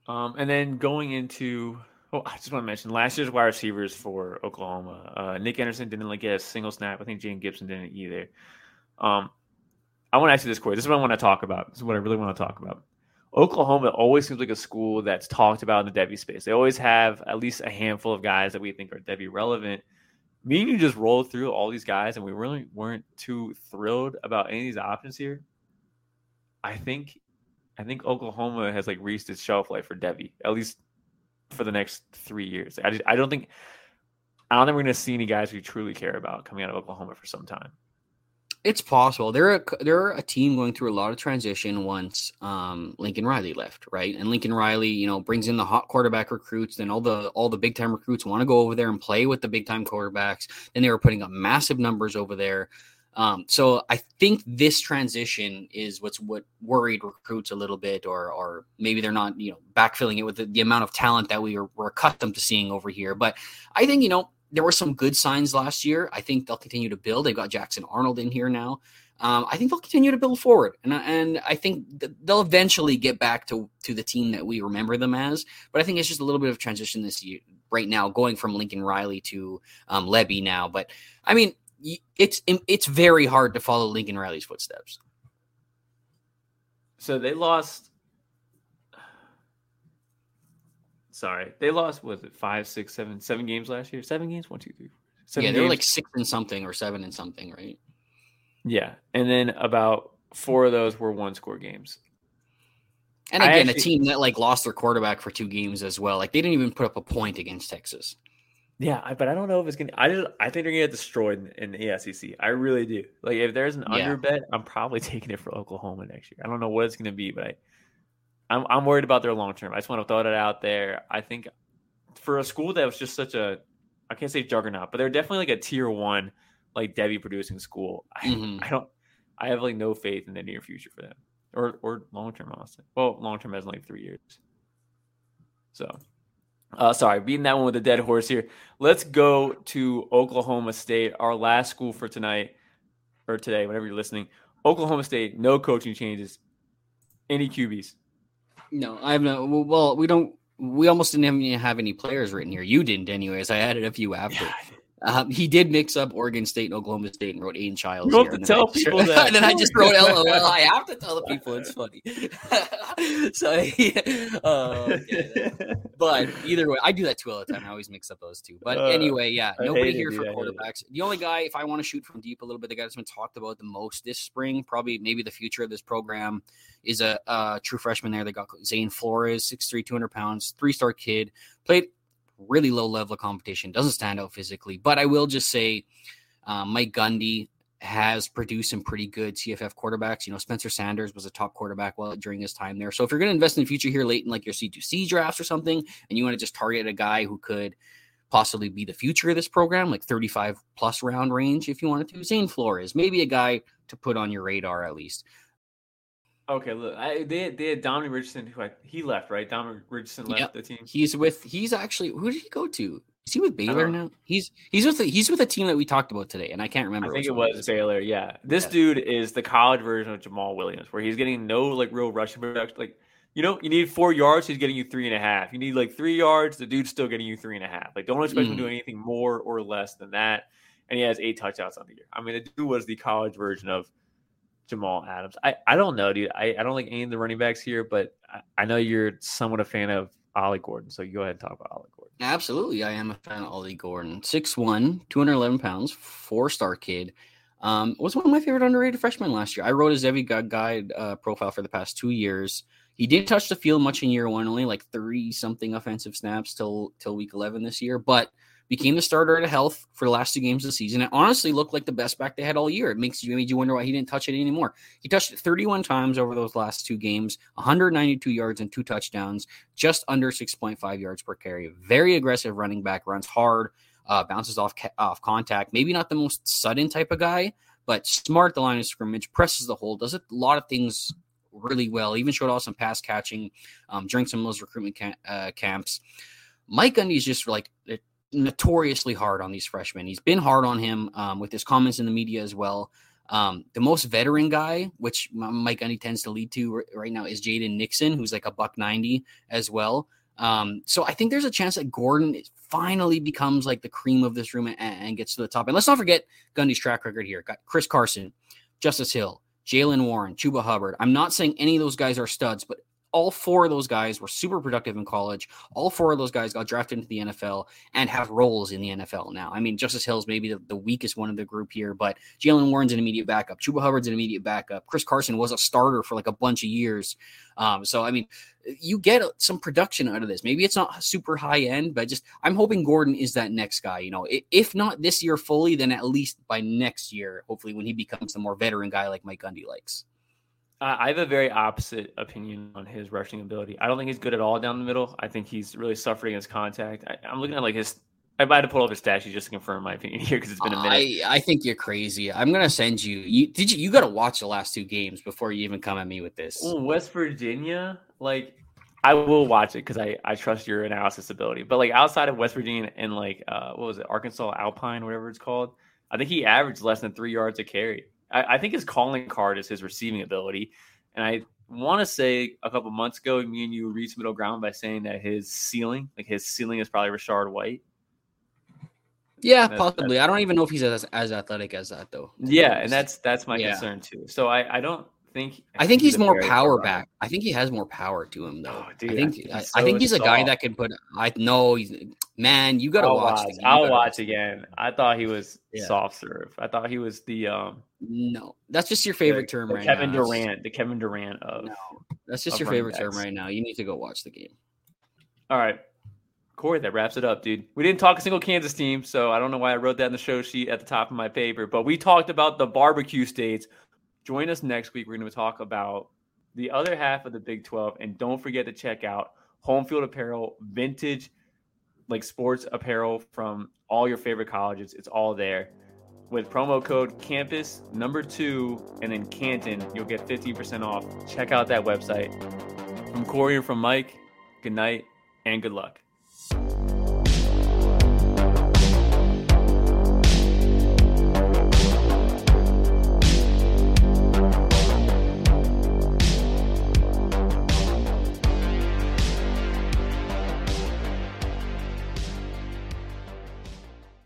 Um, and then going into oh, I just want to mention last year's wide receivers for Oklahoma. Uh, Nic Anderson didn't like get a single snap. I think Jayden Gibson didn't either. Um, I want to ask you this question. This is what I want to talk about. This is what I really want to talk about. Oklahoma always seems like a school that's talked about in the Devy space. They always have at least a handful of guys that we think are Devy relevant. Me and you just rolled through all these guys, and we really weren't too thrilled about any of these options here. I think, I think Oklahoma has like reached its shelf life for Devy, at least for the next three years. I, just, I don't think, I don't think we're going to see any guys we truly care about coming out of Oklahoma for some time. It's possible. They're a they're a team going through a lot of transition once um, Lincoln Riley left, right? And Lincoln Riley, you know, brings in the hot quarterback recruits. Then all the all the big time recruits want to go over there and play with the big time quarterbacks. Then they were putting up massive numbers over there. Um, so I think this transition is what's what worried recruits a little bit, or or maybe they're not you know backfilling it with the, the amount of talent that we were, were accustomed to seeing over here. But I think you know there were some good signs last year. I think they'll continue to build. They've got Jackson Arnold in here now. Um, I think they'll continue to build forward, and and I think they'll eventually get back to to the team that we remember them as. But I think it's just a little bit of transition this year, right now, going from Lincoln Riley to um, now. But I mean, it's it's very hard to follow Lincoln Riley's footsteps. So they lost Sorry, they lost. Was it five, six, seven, seven games last year? Seven games. One, two, three. Seven yeah, they were like six and something or seven and something, right? Yeah, and then about four of those were one score games. And again, actually, a team that like lost their quarterback for two games as well. Like they didn't even put up a point against Texas. Yeah, but I don't know if it's gonna. I just I think they're gonna get destroyed in, the SEC. I really do. Like if there's an yeah. under bet, I'm probably taking it for Oklahoma next year. I don't know what it's gonna be, but I I'm I'm worried about their long term. I just want to throw that out there. I think for a school that was just such a I can't say juggernaut, but they're definitely like a tier one, like Devy producing school. Mm-hmm. I, I, don't I have like no faith in the near future for them. Or or long term, honestly. Well, long term has like three years. So uh, sorry, beating that one with a dead horse here. Let's go to Oklahoma State, our last school for tonight or today, whenever you're listening. Oklahoma State, no coaching changes. Any QBs? No, I have no. Well, we don't. We almost didn't even have any players written here. You didn't, anyways. I added a few after. Yeah, um, he did mix up Oregon State and Oklahoma State and wrote Aidan Chiles. You have to tell people that. and then I just wrote LOL. I have to tell the people it's funny. so, yeah, uh, but either way, I do that too all the time. I always mix up those two. But uh, anyway, yeah, nobody here for quarterbacks. The only guy, if I want to shoot from deep a little bit, the guy that's been talked about the most this spring, probably maybe the future of this program, is a, a true freshman there. They got Zane Flores, 6'3", 200 pounds, three star kid, played really low level of competition. Doesn't stand out physically, but I will just say uh, Mike Gundy has produced some pretty good CFF quarterbacks. You know, Spencer Sanders was a top quarterback while during his time there. So if you're going to invest in the future here late in like your C2C drafts or something, and you want to just target a guy who could possibly be the future of this program, like 35 plus round range, if you wanted to, Zane Flores, maybe a guy to put on your radar at least. Okay, look, I, they they had Dominic Richardson who I, he left right. Dominic Richardson left yep. the team. He's with he's actually who did he go to? Is he with Baylor now? He's he's with the, he's with a team that we talked about today, and I can't remember. I think it was Baylor. Yeah, this dude is the college version of Jamaal Williams, where he's getting no like real rushing production. Like you know, you need four yards, he's getting you three and a half. You need like three yards, the dude's still getting you three and a half. Like don't expect mm. him to do mm. anything more or less than that. And he has eight touchdowns on the year. I mean, the dude was the college version of Jamal Adams. I, I don't know, dude. I, I don't like any of the running backs here, but I, I know you're somewhat a fan of Ollie Gordon. So you go ahead and talk about Ollie Gordon. Absolutely. I am a fan of Ollie Gordon. 6'1, 211 pounds, four star kid. Um, was one of my favorite underrated freshmen last year. I wrote his Devy guide uh, profile for the past two years. He didn't touch the field much in year one, only like three something offensive snaps till till week eleven this year. But became the starter at health for the last two games of the season. It honestly looked like the best back they had all year. It makes you made you wonder why he didn't touch it anymore. He touched it 31 times over those last two games, 192 yards and two touchdowns, just under 6.5 yards per carry. Very aggressive running back, runs hard, uh, bounces off off contact. Maybe not the most sudden type of guy, but smart the line of scrimmage, presses the hole, does a lot of things really well. Even showed off some pass catching um, during some of those recruitment cam- uh, camps. Mike Gundy is just like notoriously hard on these freshmen. He's been hard on him um, with his comments in the media as well. Um, the most veteran guy, which Mike Gundy tends to lead to right now, is Jaden Nixon, who's like a buck ninety as well. Um, so I think there's a chance that Gordon finally becomes like the cream of this room and, and, gets to the top. And let's not forget Gundy's track record here. Got Chris Carson, Justice Hill, Jaylen Warren, Chuba Hubbard. I'm not saying any of those guys are studs, but all four of those guys were super productive in college. All four of those guys got drafted into the NFL and have roles in the NFL now. I mean, Justice Hill's maybe the, the weakest one of the group here, but Jaylen Warren's an immediate backup. Chuba Hubbard's an immediate backup. Chris Carson was a starter for like a bunch of years. Um, so, I mean, you get some production out of this. Maybe it's not super high end, but just I'm hoping Gordon is that next guy. You know, if not this year fully, then at least by next year, hopefully when he becomes the more veteran guy like Mike Gundy likes. I have a very opposite opinion on his rushing ability. I don't think he's good at all down the middle. I think he's really suffering against contact. I, am looking at like his. I might have pulled up his stat sheet just to confirm my opinion here because it's been a minute. I, I think you're crazy. I'm gonna send you. You did you? You got to watch the last two games before you even come at me with this. West Virginia, like I will watch it because I I trust your analysis ability. But like outside of West Virginia and like uh what was it Arkansas Alpine whatever it's called, I think he averaged less than three yards a carry. I, I think his calling card is his receiving ability. And I want to say a couple months ago, me and you reached middle ground by saying that his ceiling, like his ceiling, is probably Rachaad White. Yeah, that's, possibly. That's, I don't even know if he's as, as athletic as that though. Yeah, and that's that's my yeah. concern too. So I I don't think I think he's more power back. I think he has more power to him though. Oh, dude, I think I, so I, think he's soft. a guy that can put. I know he's man. You got to watch. watch I'll watch, again. I thought he was yeah. soft serve. I thought he was the um. No, that's just your favorite the, term the right Kevin now. Durant, the Kevin Durant of. No, that's just your favorite backs. term right now. You need to go watch the game. All right. Cory, that wraps it up, dude. We didn't talk a single Kansas team, so I don't know why I wrote that in the show sheet at the top of my paper, but we talked about the barbecue states Join us next week. We're going to talk about the other half of the Big 12. And don't forget to check out Home Field Apparel, vintage, like sports apparel from all your favorite colleges. It's all there. With promo code campus number two and then Canton, you'll get 15% off. Check out that website. From Cory and from Mike, good night and good luck.